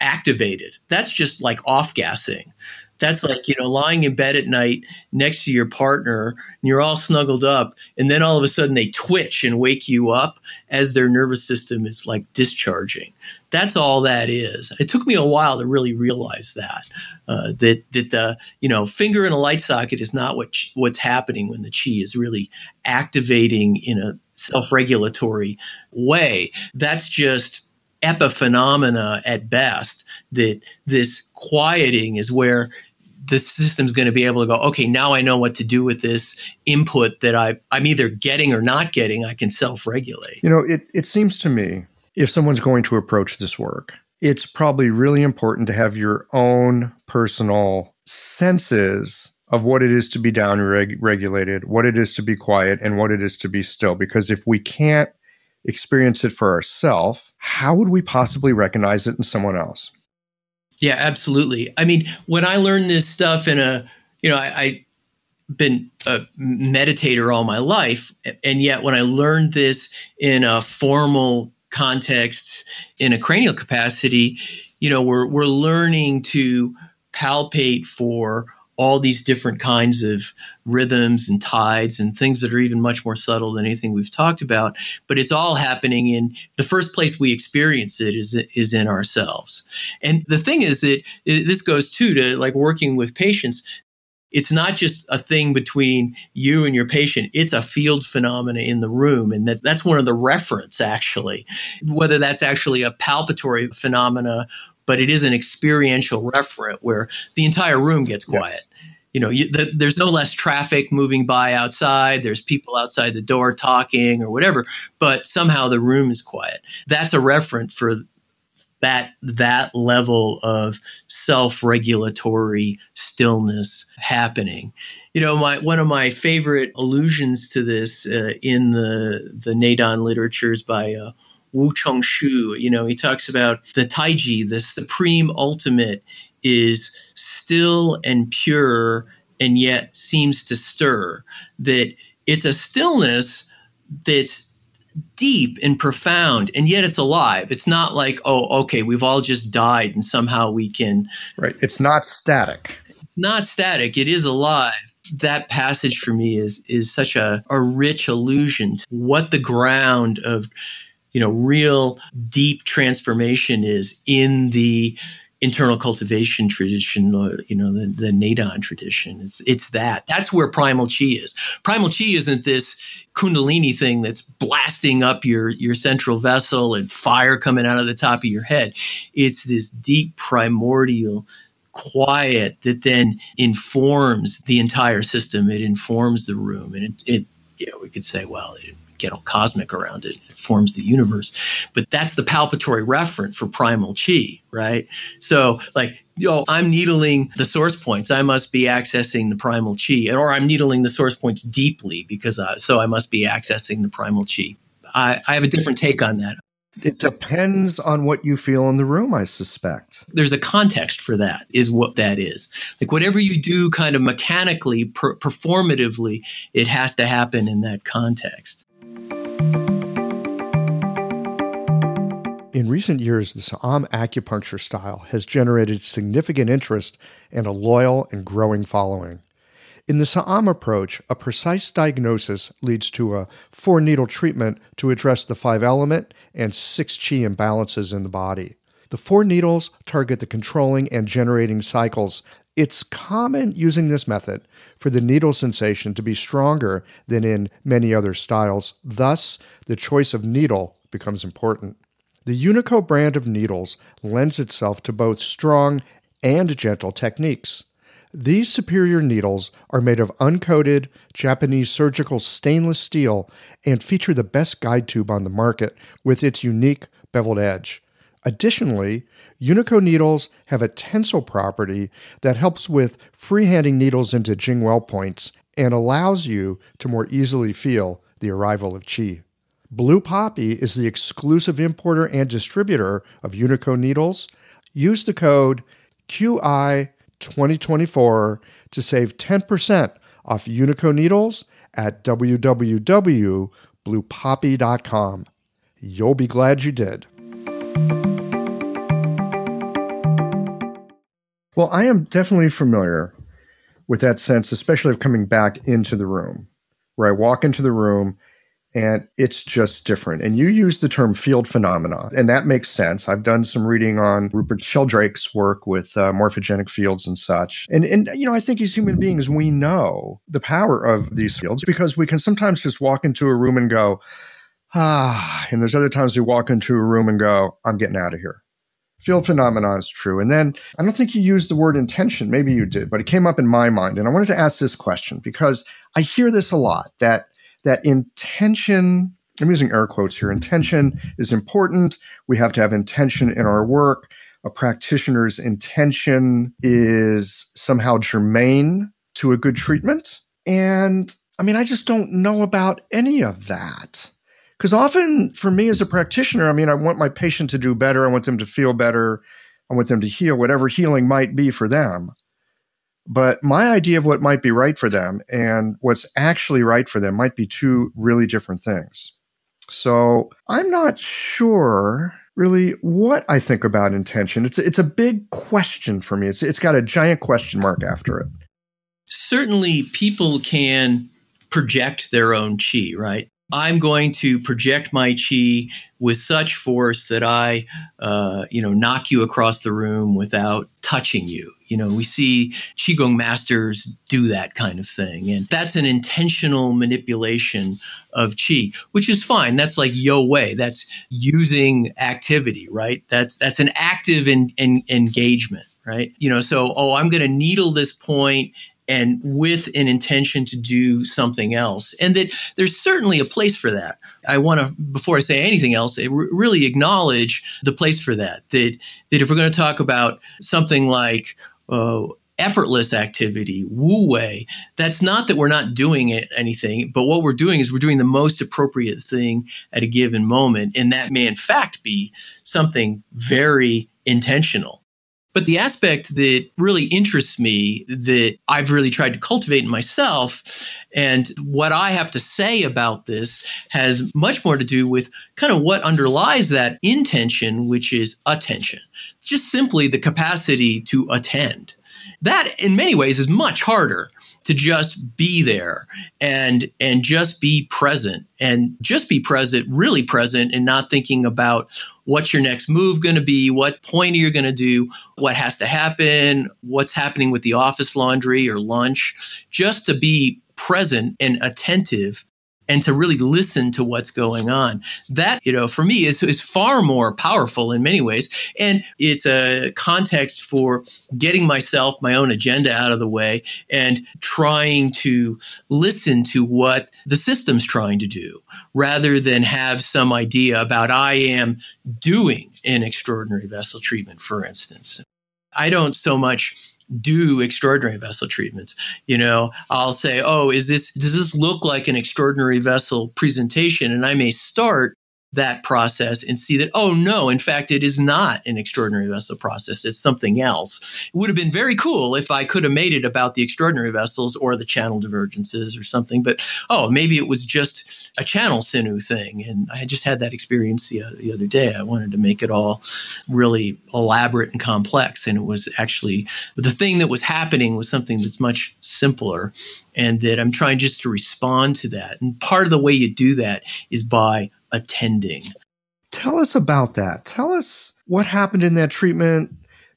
activated. That's just like off gassing. That's like, you know, lying in bed at night next to your partner and you're all snuggled up. And then all of a sudden they twitch and wake you up as their nervous system is like discharging. That's all that is. It took me a while to really realize that, uh, that, that the, you know, finger in a light socket is not what, what's happening when the chi is really activating in a self-regulatory way. That's just epiphenomena at best that this quieting is where the system's going to be able to go, okay, now I know what to do with this input that I, I'm either getting or not getting. I can self regulate. You know, it, it seems to me if someone's going to approach this work, it's probably really important to have your own personal senses of what it is to be down reg- regulated, what it is to be quiet, and what it is to be still. Because if we can't experience it for ourselves, how would we possibly recognize it in someone else? Yeah, absolutely. I mean, when I learned this stuff in a, you know, I, I been a meditator all my life. And yet, when I learned this in a formal context, in a cranial capacity, you know, we're, we're learning to palpate for all these different kinds of rhythms and tides and things that are even much more subtle than anything we've talked about. But it's all happening in the first place we experience it is, is in ourselves. And the thing is that this goes too to like working with patients. It's not just a thing between you and your patient. It's a field phenomena in the room. And that, that's one of the reference actually, whether that's actually a palpatory phenomena but it is an experiential referent where the entire room gets quiet. Yes. You know, you, the, there's no less traffic moving by outside. There's people outside the door talking or whatever, but somehow the room is quiet. That's a referent for that that level of self-regulatory stillness happening. You know, my one of my favorite allusions to this uh, in the the Neidan literatures by uh, Wu Chong Xu, you know, he talks about the Taiji, the supreme ultimate is still and pure and yet seems to stir. That it's a stillness that's deep and profound and yet it's alive. It's not like oh okay we've all just died and somehow we can right. It's not static. Not static. It is alive. That passage for me is is such a, a rich allusion to what the ground of you know, real deep transformation is in the internal cultivation tradition, uh, you know, the, the Neidan tradition. It's it's that. That's where primal chi is. Primal chi isn't this kundalini thing that's blasting up your your central vessel and fire coming out of the top of your head. It's this deep primordial quiet that then informs the entire system. It informs the room, and it, it you know, we could say, well, it get all cosmic around it. It forms the universe. But that's the palpatory referent for primal chi, right? So like, yo, I'm needling the source points. I must be accessing the primal chi, or I'm needling the source points deeply because uh, so I must be accessing the primal chi. I, I have a different take on that. It depends on what you feel in the room, I suspect. There's a context for that, is what that is. Like whatever you do kind of mechanically, per- performatively, it has to happen in that context. In recent years, the Sa'am acupuncture style has generated significant interest and a loyal and growing following. In the Sa'am approach, a precise diagnosis leads to a four needle treatment to address the five element and six chi imbalances in the body. The four needles target the controlling and generating cycles. It's common using this method for the needle sensation to be stronger than in many other styles. Thus, the choice of needle becomes important. The Unico brand of needles lends itself to both strong and gentle techniques. These superior needles are made of uncoated Japanese surgical stainless steel and feature the best guide tube on the market with its unique beveled edge. Additionally, Unico needles have a tensile property that helps with freehanding needles into Jingwell points and allows you to more easily feel the arrival of chi. Blue Poppy is the exclusive importer and distributor of Unico needles. Use the code QI2024 to save 10% off Unico needles at www.bluepoppy.com. You'll be glad you did. Well, I am definitely familiar with that sense, especially of coming back into the room, where I walk into the room and it's just different. And you use the term field phenomena, and that makes sense. I've done some reading on Rupert Sheldrake's work with uh, morphogenic fields and such. And, and, you know, I think as human beings, we know the power of these fields because we can sometimes just walk into a room and go, ah, and there's other times we walk into a room and go, I'm getting out of here. Field phenomena is true. And then I don't think you used the word intention. Maybe you did, but it came up in my mind. And I wanted to ask this question because I hear this a lot that that intention, I'm using air quotes here, intention is important. We have to have intention in our work. A practitioner's intention is somehow germane to a good treatment. And I mean, I just don't know about any of that. Because often for me as a practitioner, I mean, I want my patient to do better. I want them to feel better. I want them to heal, whatever healing might be for them. But my idea of what might be right for them and what's actually right for them might be two really different things. So I'm not sure really what I think about intention. It's it's a big question for me. It's it's got a giant question mark after it. Certainly people can project their own chi, right? I'm going to project my chi with such force that I, uh, you know, knock you across the room without touching you. You know, we see Qigong masters do that kind of thing. And that's an intentional manipulation of Qi, which is fine. That's like You Wei. That's using activity, right? That's, that's an active in, in, engagement, right? You know, so, oh, I'm going to needle this point and with an intention to do something else. And that there's certainly a place for that. I want to, before I say anything else, really acknowledge the place for that. That, that if we're going to talk about something like, uh, effortless activity, wu wei, that's not that we're not doing it, anything, but what we're doing is we're doing the most appropriate thing at a given moment. And that may in fact be something very intentional. But the aspect that really interests me that I've really tried to cultivate in myself and what I have to say about this has much more to do with kind of what underlies that intention, which is attention. Just simply the capacity to attend. That in many ways is much harder to just be there and and just be present and just be present really present and not thinking about what's your next move going to be what point are you going to do what has to happen what's happening with the office laundry or lunch just to be present and attentive and to really listen to what's going on. That, you know, for me is, is far more powerful in many ways. And it's a context for getting myself, my own agenda out of the way and trying to listen to what the system's trying to do rather than have some idea about I am doing an extraordinary vessel treatment, for instance. I don't so much do extraordinary vessel treatments. You know, I'll say, "Oh, is this does this look like an extraordinary vessel presentation?" And I may start that process and see that, oh no, in fact, it is not an extraordinary vessel process. It's something else. It would have been very cool if I could have made it about the extraordinary vessels or the channel divergences or something. But oh, maybe it was just a channel sinew thing. And I just had that experience the, the other day. I wanted to make it all really elaborate and complex. And it was actually the thing that was happening was something that's much simpler and that I'm trying just to respond to that. And part of the way you do that is by attending. Tell us about that. Tell us what happened in that treatment.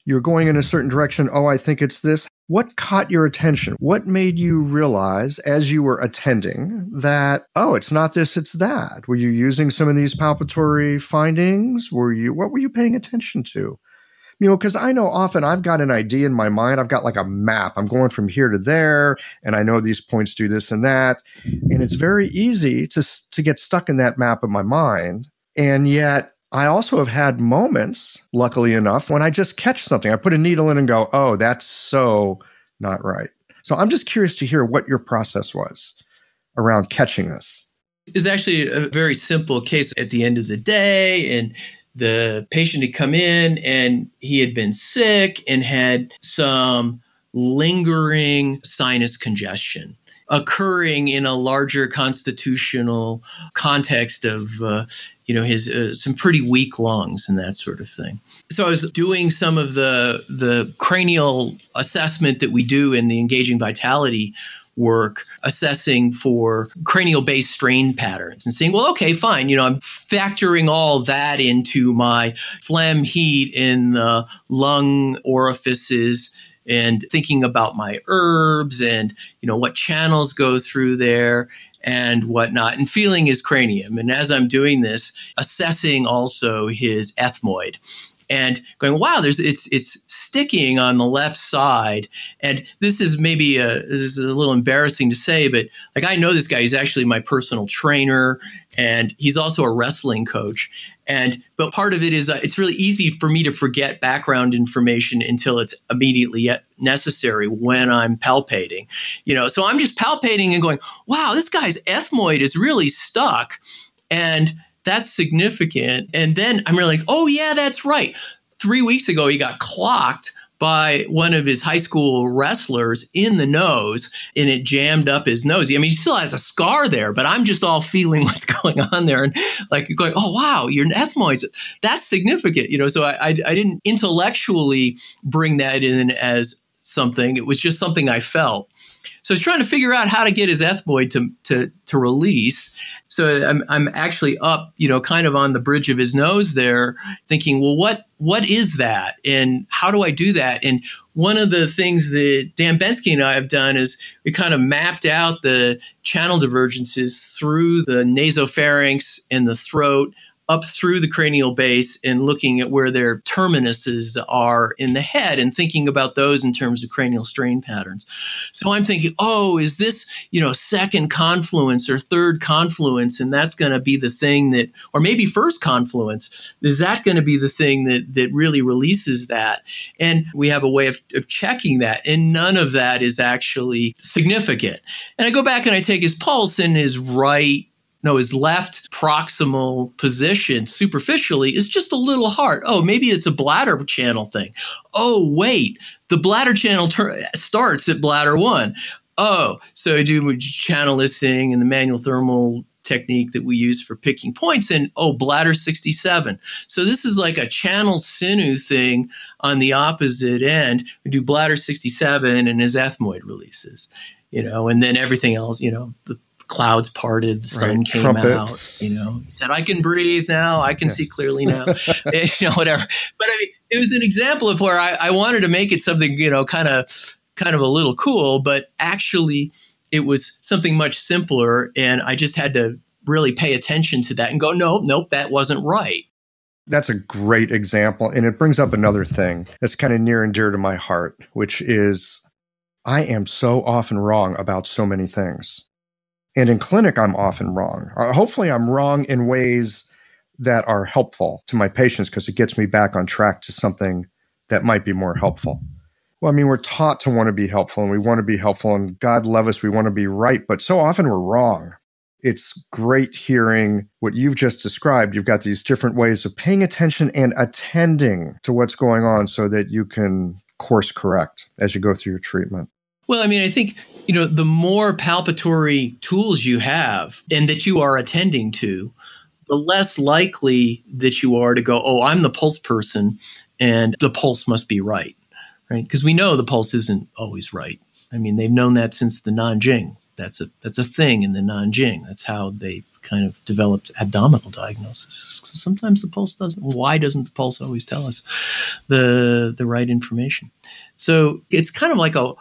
You're going in a certain direction. Oh, I think it's this. What caught your attention? What made you realize as you were attending that, oh, it's not this, it's that? Were you using some of these palpatory findings? Were you, what were you paying attention to? You know, because I know often I've got an idea in my mind. I've got like a map. I'm going from here to there, and I know these points do this and that. And it's very easy to, to get stuck in that map of my mind. And yet, I also have had moments, luckily enough, when I just catch something. I put a needle in and go, oh, that's so not right. So I'm just curious to hear what your process was around catching this. It's actually a very simple case at the end of the day. And the patient had come in and he had been sick and had some lingering sinus congestion occurring in a larger constitutional context of uh, you know his uh, some pretty weak lungs and that sort of thing. So i was doing some of the the cranial assessment that we do in the engaging vitality work assessing for cranial based strain patterns and saying, well, okay, fine. You know, I'm factoring all that into my phlegm heat in the lung orifices and thinking about my herbs and, you know, what channels go through there and whatnot, and feeling his cranium. And as I'm doing this, assessing also his ethmoid and going, wow, there's it's it's sticking on the left side. And this is maybe a this is a little embarrassing to say, but like I know this guy. He's actually my personal trainer, and he's also a wrestling coach. And but part of it is uh, it's really easy for me to forget background information until it's immediately necessary when I'm palpating. You know, so I'm just palpating and going, wow, this guy's ethmoid is really stuck. And that's significant. And then I'm really like, oh, yeah, that's right. Three weeks ago, he got clocked by one of his high school wrestlers in the nose and it jammed up his nose. I mean, he still has a scar there, but I'm just all feeling (laughs) what's going on there and like going, oh, wow, your ethmoids, that's significant. You know, so I, I, I didn't intellectually bring that in as something. It was just something I felt. So was trying to figure out how to get his ethmoid to, to, to release. So I'm, I'm actually up, you know, kind of on the bridge of his nose there, thinking, well, what what is that, and how do I do that? And one of the things that Dan Bensky and I have done is we kind of mapped out the channel divergences through the nasopharynx and the throat up through the cranial base and looking at where their terminuses are in the head and thinking about those in terms of cranial strain patterns. So I'm thinking, oh, is this, you know, second confluence or third confluence? And that's going to be the thing that, or maybe first confluence, is that going to be the thing that, that really releases that? And we have a way of, of checking that. And none of that is actually significant. And I go back and I take his pulse and his right no, his left proximal position superficially is just a little hard. Oh, maybe it's a bladder channel thing. Oh, wait, the bladder channel ter- starts at bladder one. Oh, so I do channel listening and the manual thermal technique that we use for picking points and oh bladder 67 so this is like a channel sinew thing on the opposite end we do bladder 67 and his ethmoid releases you know and then everything else you know the clouds parted, the sun right. came out. You know, he said, "I can breathe now. I can yeah. see clearly now." (laughs) Eh, you know, whatever. But I mean, it was an example of where I, I wanted to make it something, you know, kind of, kind of a little cool, but actually, it was something much simpler, and I just had to really pay attention to that and go, "Nope, nope, that wasn't right." That's a great example. And it brings up another thing that's kind of near and dear to my heart, which is I am so often wrong about so many things. And in clinic, I'm often wrong. Uh, hopefully, I'm wrong in ways that are helpful to my patients because it gets me back on track to something that might be more helpful. Well, I mean, we're taught to want to be helpful and we want to be helpful, and God love us, we want to be right, but so often we're wrong. It's great hearing what you've just described. You've got these different ways of paying attention and attending to what's going on so that you can course correct as you go through your treatment. Well, I mean, I think, you know, the more palpatory tools you have and that you are attending to, the less likely that you are to go, oh, I'm the pulse person and the pulse must be right, right? Because we know the pulse isn't always right. I mean, they've known that since the Nanjing. That's a that's a thing in the Nanjing. That's how they kind of developed abdominal diagnosis. So sometimes the pulse doesn't. Why doesn't the pulse always tell us the the right information? So it's kind of like a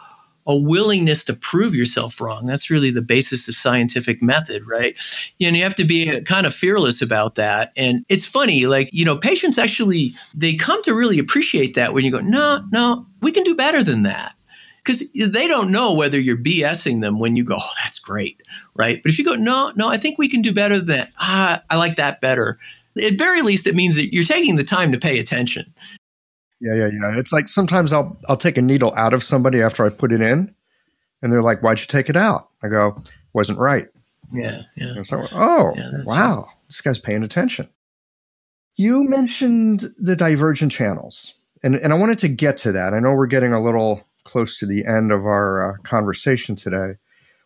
a willingness to prove yourself wrong. That's really the basis of scientific method, right? You know, you have to be kind of fearless about that. And it's funny, like, you know, patients actually, they come to really appreciate that when you go, no, no, we can do better than that. Because they don't know whether you're BSing them when you go, oh, that's great, right? But if you go, no, no, I think we can do better than that. Ah, I like that better. At very least, it means that you're taking the time to pay attention. Yeah, yeah, yeah. It's like sometimes I'll I'll take a needle out of somebody after I put it in, and they're like, "Why'd you take it out?" I go, "Wasn't right." Yeah, yeah. So, oh, yeah, wow, right. this guy's paying attention. You mentioned the divergent channels, and and I wanted to get to that. I know we're getting a little close to the end of our uh, conversation today.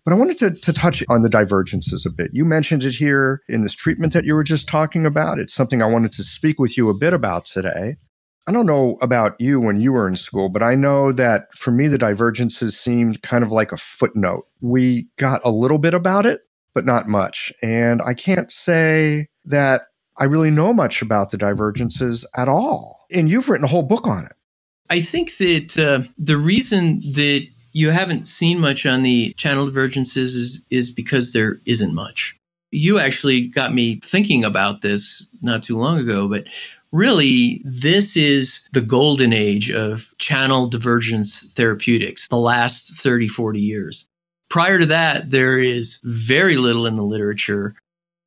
But I wanted to, to touch on the divergences a bit. You mentioned it here in this treatment that you were just talking about. It's something I wanted to speak with you a bit about today. I don't know about you when you were in school, but I know that for me, the divergences seemed kind of like a footnote. We got a little bit about it, but not much. And I can't say that I really know much about the divergences at all. And you've written a whole book on it. I think that uh, the reason that you haven't seen much on the channel divergences is, is because there isn't much. You actually got me thinking about this not too long ago, but really, this is the golden age of channel divergence therapeutics, the last 30, 40 years. Prior to that, there is very little in the literature.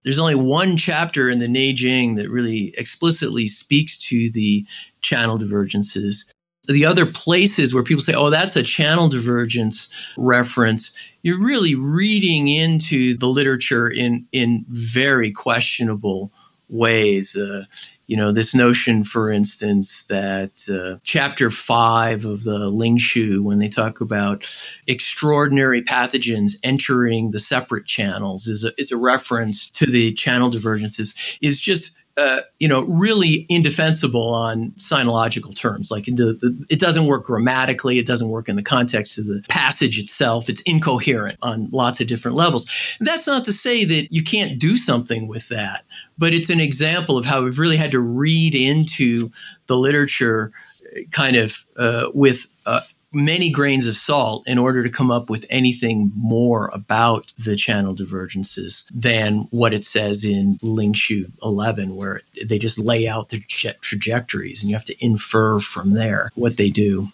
There's only one chapter in the Neijing that really explicitly speaks to the channel divergences. The other places where people say, oh, that's a channel divergence reference, you're really reading into the literature in, in very questionable ways. Uh, you know, this notion, for instance, that uh, chapter five of the Ling Shu, when they talk about extraordinary pathogens entering the separate channels, is a, is a reference to the channel divergences, is just uh, you know, really indefensible on sinological terms. Like the, the, it doesn't work grammatically, it doesn't work in the context of the passage itself. It's incoherent on lots of different levels. And that's not to say that you can't do something with that, but it's an example of how we've really had to read into the literature uh, kind of uh, with uh, many grains of salt in order to come up with anything more about the channel divergences than what it says in Ling Shu 11, where they just lay out the trajectories and you have to infer from there what they do.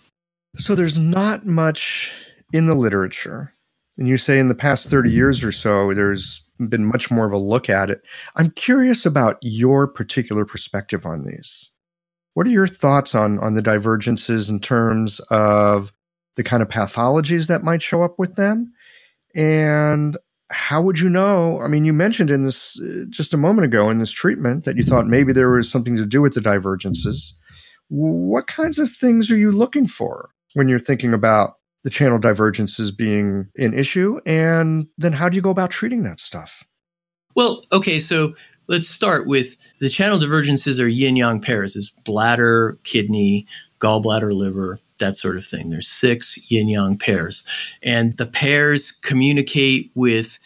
So there's not much in the literature. And you say in the past 30 years or so, there's been much more of a look at it. I'm curious about your particular perspective on these. What are your thoughts on on the divergences in terms of the kind of pathologies that might show up with them? And how would you know? I mean, you mentioned in this uh, just a moment ago in this treatment that you thought maybe there was something to do with the divergences. What kinds of things are you looking for when you're thinking about the channel divergences being an issue? And then how do you go about treating that stuff? Well, okay, so let's start with the channel divergences are yin yang pairs is bladder, kidney, gallbladder, liver, that sort of thing. There's six yin yang pairs. And the pairs communicate with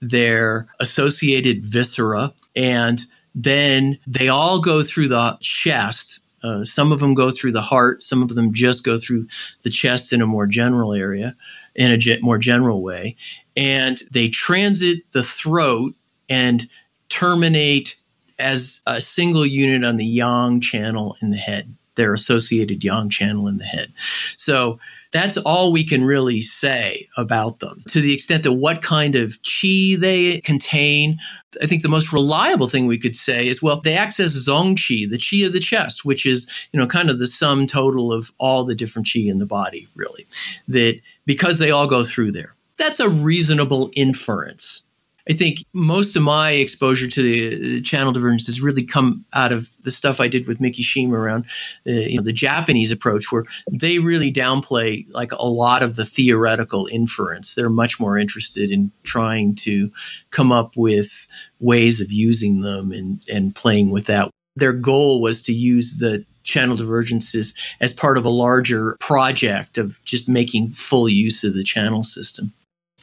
their associated viscera. And then they all go through the chest. Uh, some of them go through the heart, some of them just go through the chest in a more general area, in a ge- more general way. And they transit the throat and terminate as a single unit on the yang channel in the head, their associated yang channel in the head. So that's all we can really say about them to the extent that what kind of chi they contain. I think the most reliable thing we could say is well, they access zong qi, the qi of the chest, which is, you know, kind of the sum total of all the different qi in the body, really. That because they all go through there. That's a reasonable inference I think most of my exposure to the channel divergence has really come out of the stuff I did with Miki Shima around uh, you know, the Japanese approach, where they really downplay like a lot of the theoretical inference. They're much more interested in trying to come up with ways of using them and, and playing with that. Their goal was to use the channel divergences as part of a larger project of just making full use of the channel system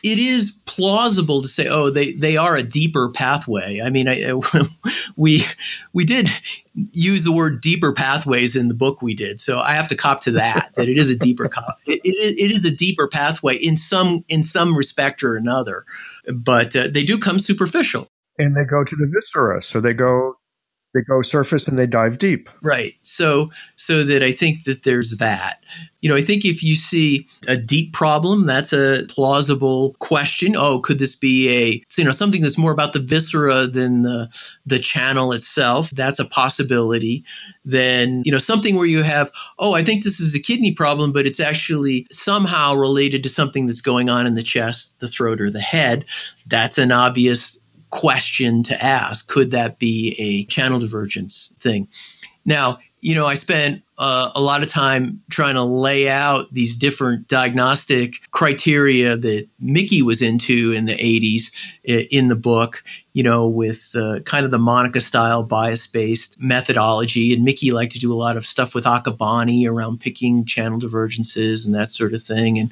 it is plausible to say, oh, they, they are a deeper pathway. I mean, I, (laughs) we we did use the word deeper pathways in the book we did, so I have to cop to that. that it is a deeper (laughs) it, it, it is a deeper pathway in some in some respect or another, but uh, they do come superficial. And they go to the viscera, so they go they go surface and they dive deep. Right. So so that I think that there's that. You know, I think if you see a deep problem, that's a plausible question. Oh, could this be a you know something that's more about the viscera than the the channel itself? That's a possibility. Then, you know, something where you have, oh, I think this is a kidney problem, but it's actually somehow related to something that's going on in the chest, the throat, or the head. That's an obvious question to ask. Could that be a channel divergence thing? Now, you know, I spent uh, a lot of time trying to lay out these different diagnostic criteria that Miki was into in the 80s in the book, you know, with uh, kind of the Manaka style bias based methodology. And Miki liked to do a lot of stuff with Akabane around picking channel divergences and that sort of thing. And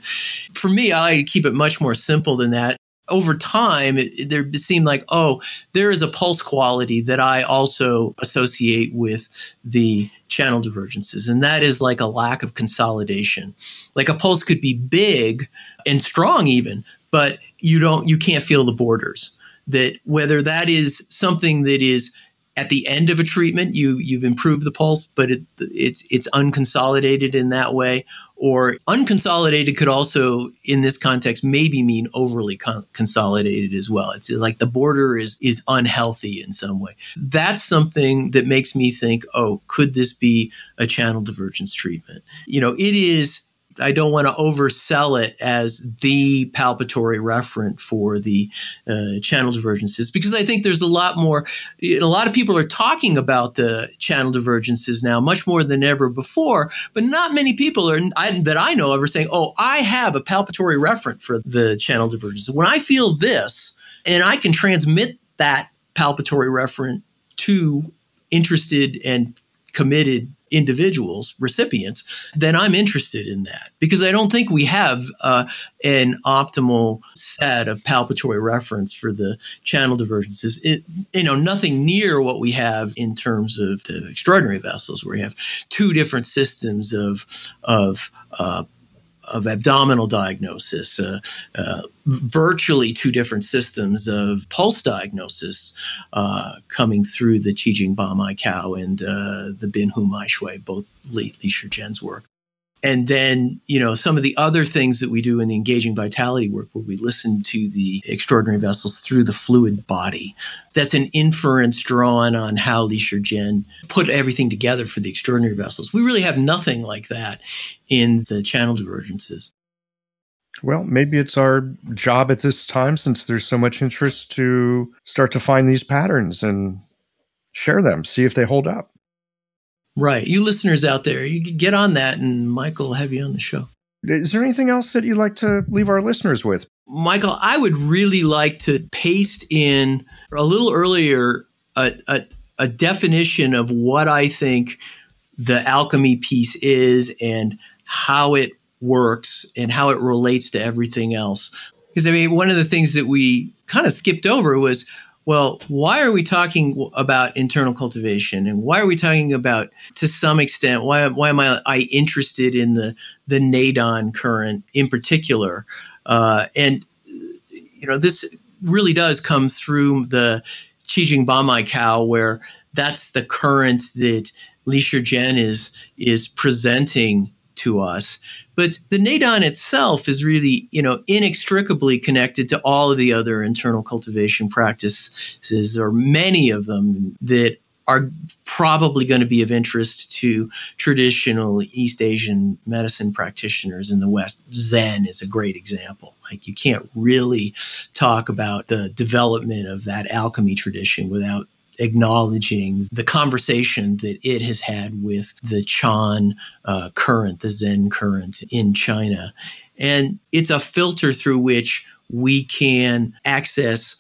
for me, I keep it much more simple than that over time, it, there seemed like, oh, there is a pulse quality that I also associate with the channel divergences. And that is like a lack of consolidation. Like a pulse could be big and strong, even, but you don't, you can't feel the borders. That whether that is something that is at the end of a treatment, you you've improved the pulse, but it, it's it's unconsolidated in that way, or unconsolidated could also in this context maybe mean overly con- consolidated as well. It's like the border is is unhealthy in some way. That's something that makes me think oh could this be a channel divergence treatment? You know it is I don't want to oversell it as the palpatory referent for the uh, channel divergences because I think there's a lot more. A lot of people are talking about the channel divergences now, much more than ever before. But not many people are I, that I know are saying, "Oh, I have a palpatory referent for the channel divergences." When I feel this, and I can transmit that palpatory referent to interested and committed individuals, recipients, then I'm interested in that because I don't think we have uh, an optimal set of palpatory reference for the channel divergences. It, you know, nothing near what we have in terms of the extraordinary vessels, where you have two different systems of of uh, of abdominal diagnosis, uh, uh, virtually two different systems of pulse diagnosis uh, coming through the Qijing Ba Mai Kao and uh, the Bin Hu Mai Xue, both Li, Li Shizhen's work and then you know some of the other things that we do in the engaging vitality work where we listen to the extraordinary vessels through the fluid body. That's an inference drawn on how Li Shizhen put everything together for the extraordinary vessels. We really have nothing like that in the channel divergences. Well, maybe it's our job at this time, since there's so much interest, to start to find these patterns and share them, see if they hold up. Right. You listeners out there, you get on that and Michael will have you on the show. Is there anything else that you'd like to leave our listeners with? Michael, I would really like to paste in a little earlier a, a, a definition of what I think the alchemy piece is and how it works and how it relates to everything else. Because I mean, one of the things that we kind of skipped over was well, why are we talking about internal cultivation, and why are we talking about, to some extent, why why am I, I interested in the the Neidan current in particular? Uh, and you know, this really does come through the Qijing Ba Mai Kao, where that's the current that Li Shizhen is is presenting to us. But the neidan itself is really, you know, inextricably connected to all of the other internal cultivation practices, or many of them that are probably going to be of interest to traditional East Asian medicine practitioners in the West. Zen is a great example. Like you can't really talk about the development of that alchemy tradition without acknowledging the conversation that it has had with the Chan uh, current, the Zen current in China. And it's a filter through which we can access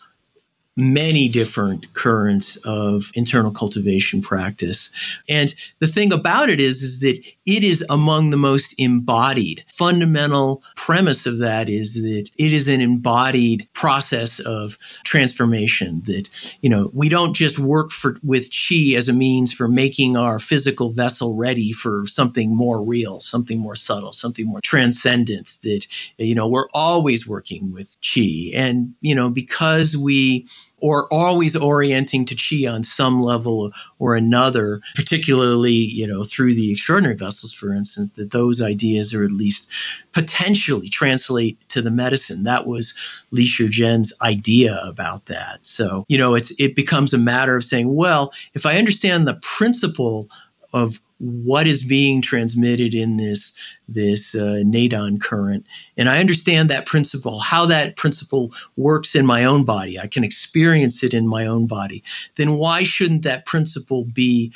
many different currents of internal cultivation practice. And the thing about it is, is that it is among the most embodied. Fundamental premise of that is that it is an embodied process of transformation that, you know, we don't just work for with chi as a means for making our physical vessel ready for something more real, something more subtle, something more transcendent that, you know, we're always working with chi. And, you know, because we or always orienting to chi on some level or another, particularly, you know, through the extraordinary vessels, for instance, that those ideas are at least potentially translate to the medicine. That was Li Shizhen's idea about that. So, you know, it's it becomes a matter of saying, well, if I understand the principle of what is being transmitted in this this uh, Neidan current, and I understand that principle, how that principle works in my own body. I can experience it in my own body. Then why shouldn't that principle be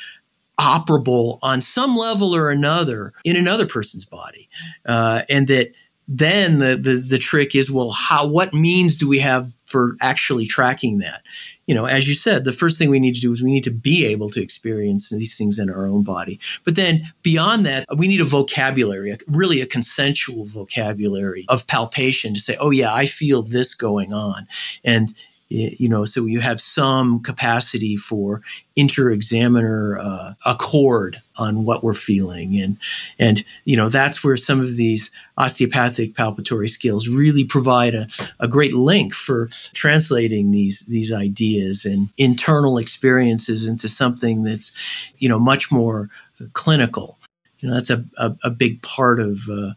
operable on some level or another in another person's body? Uh, and that then the, the the trick is, well, how what means do we have for actually tracking that? You know, as you said, the first thing we need to do is we need to be able to experience these things in our own body. But then beyond that, we need a vocabulary, really a consensual vocabulary of palpation to say, oh, yeah, I feel this going on. And you know, so you have some capacity for inter-examiner uh, accord on what we're feeling, and and you know that's where some of these osteopathic palpatory skills really provide a, a great link for translating these these ideas and internal experiences into something that's you know much more clinical. You know, that's a a, a big part of uh,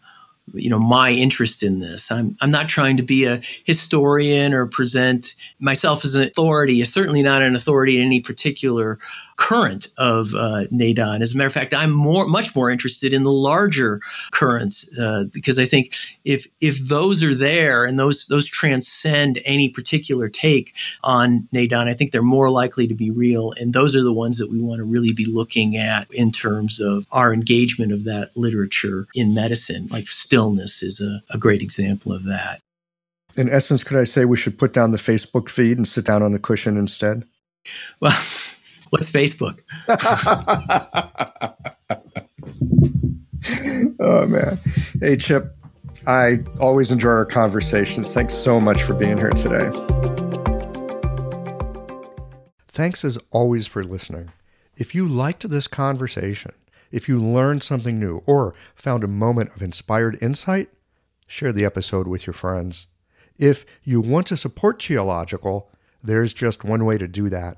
you know my interest in this. I'm i'm not trying to be a historian or present myself as an authority certainly not an authority in any particular current of uh, neidan. As a matter of fact, I'm more, much more interested in the larger currents uh, because I think if if those are there and those those transcend any particular take on neidan, I think they're more likely to be real, and those are the ones that we want to really be looking at in terms of our engagement of that literature in medicine. Like stillness is a, a great example of that. In essence, could I say we should put down the Facebook feed and sit down on the cushion instead? Well, (laughs) what's Facebook? (laughs) oh, man. Hey, Chip, I always enjoy our conversations. Thanks so much for being here today. Thanks as always for listening. If you liked this conversation, if you learned something new or found a moment of inspired insight, share the episode with your friends. If you want to support Qiological, there's just one way to do that.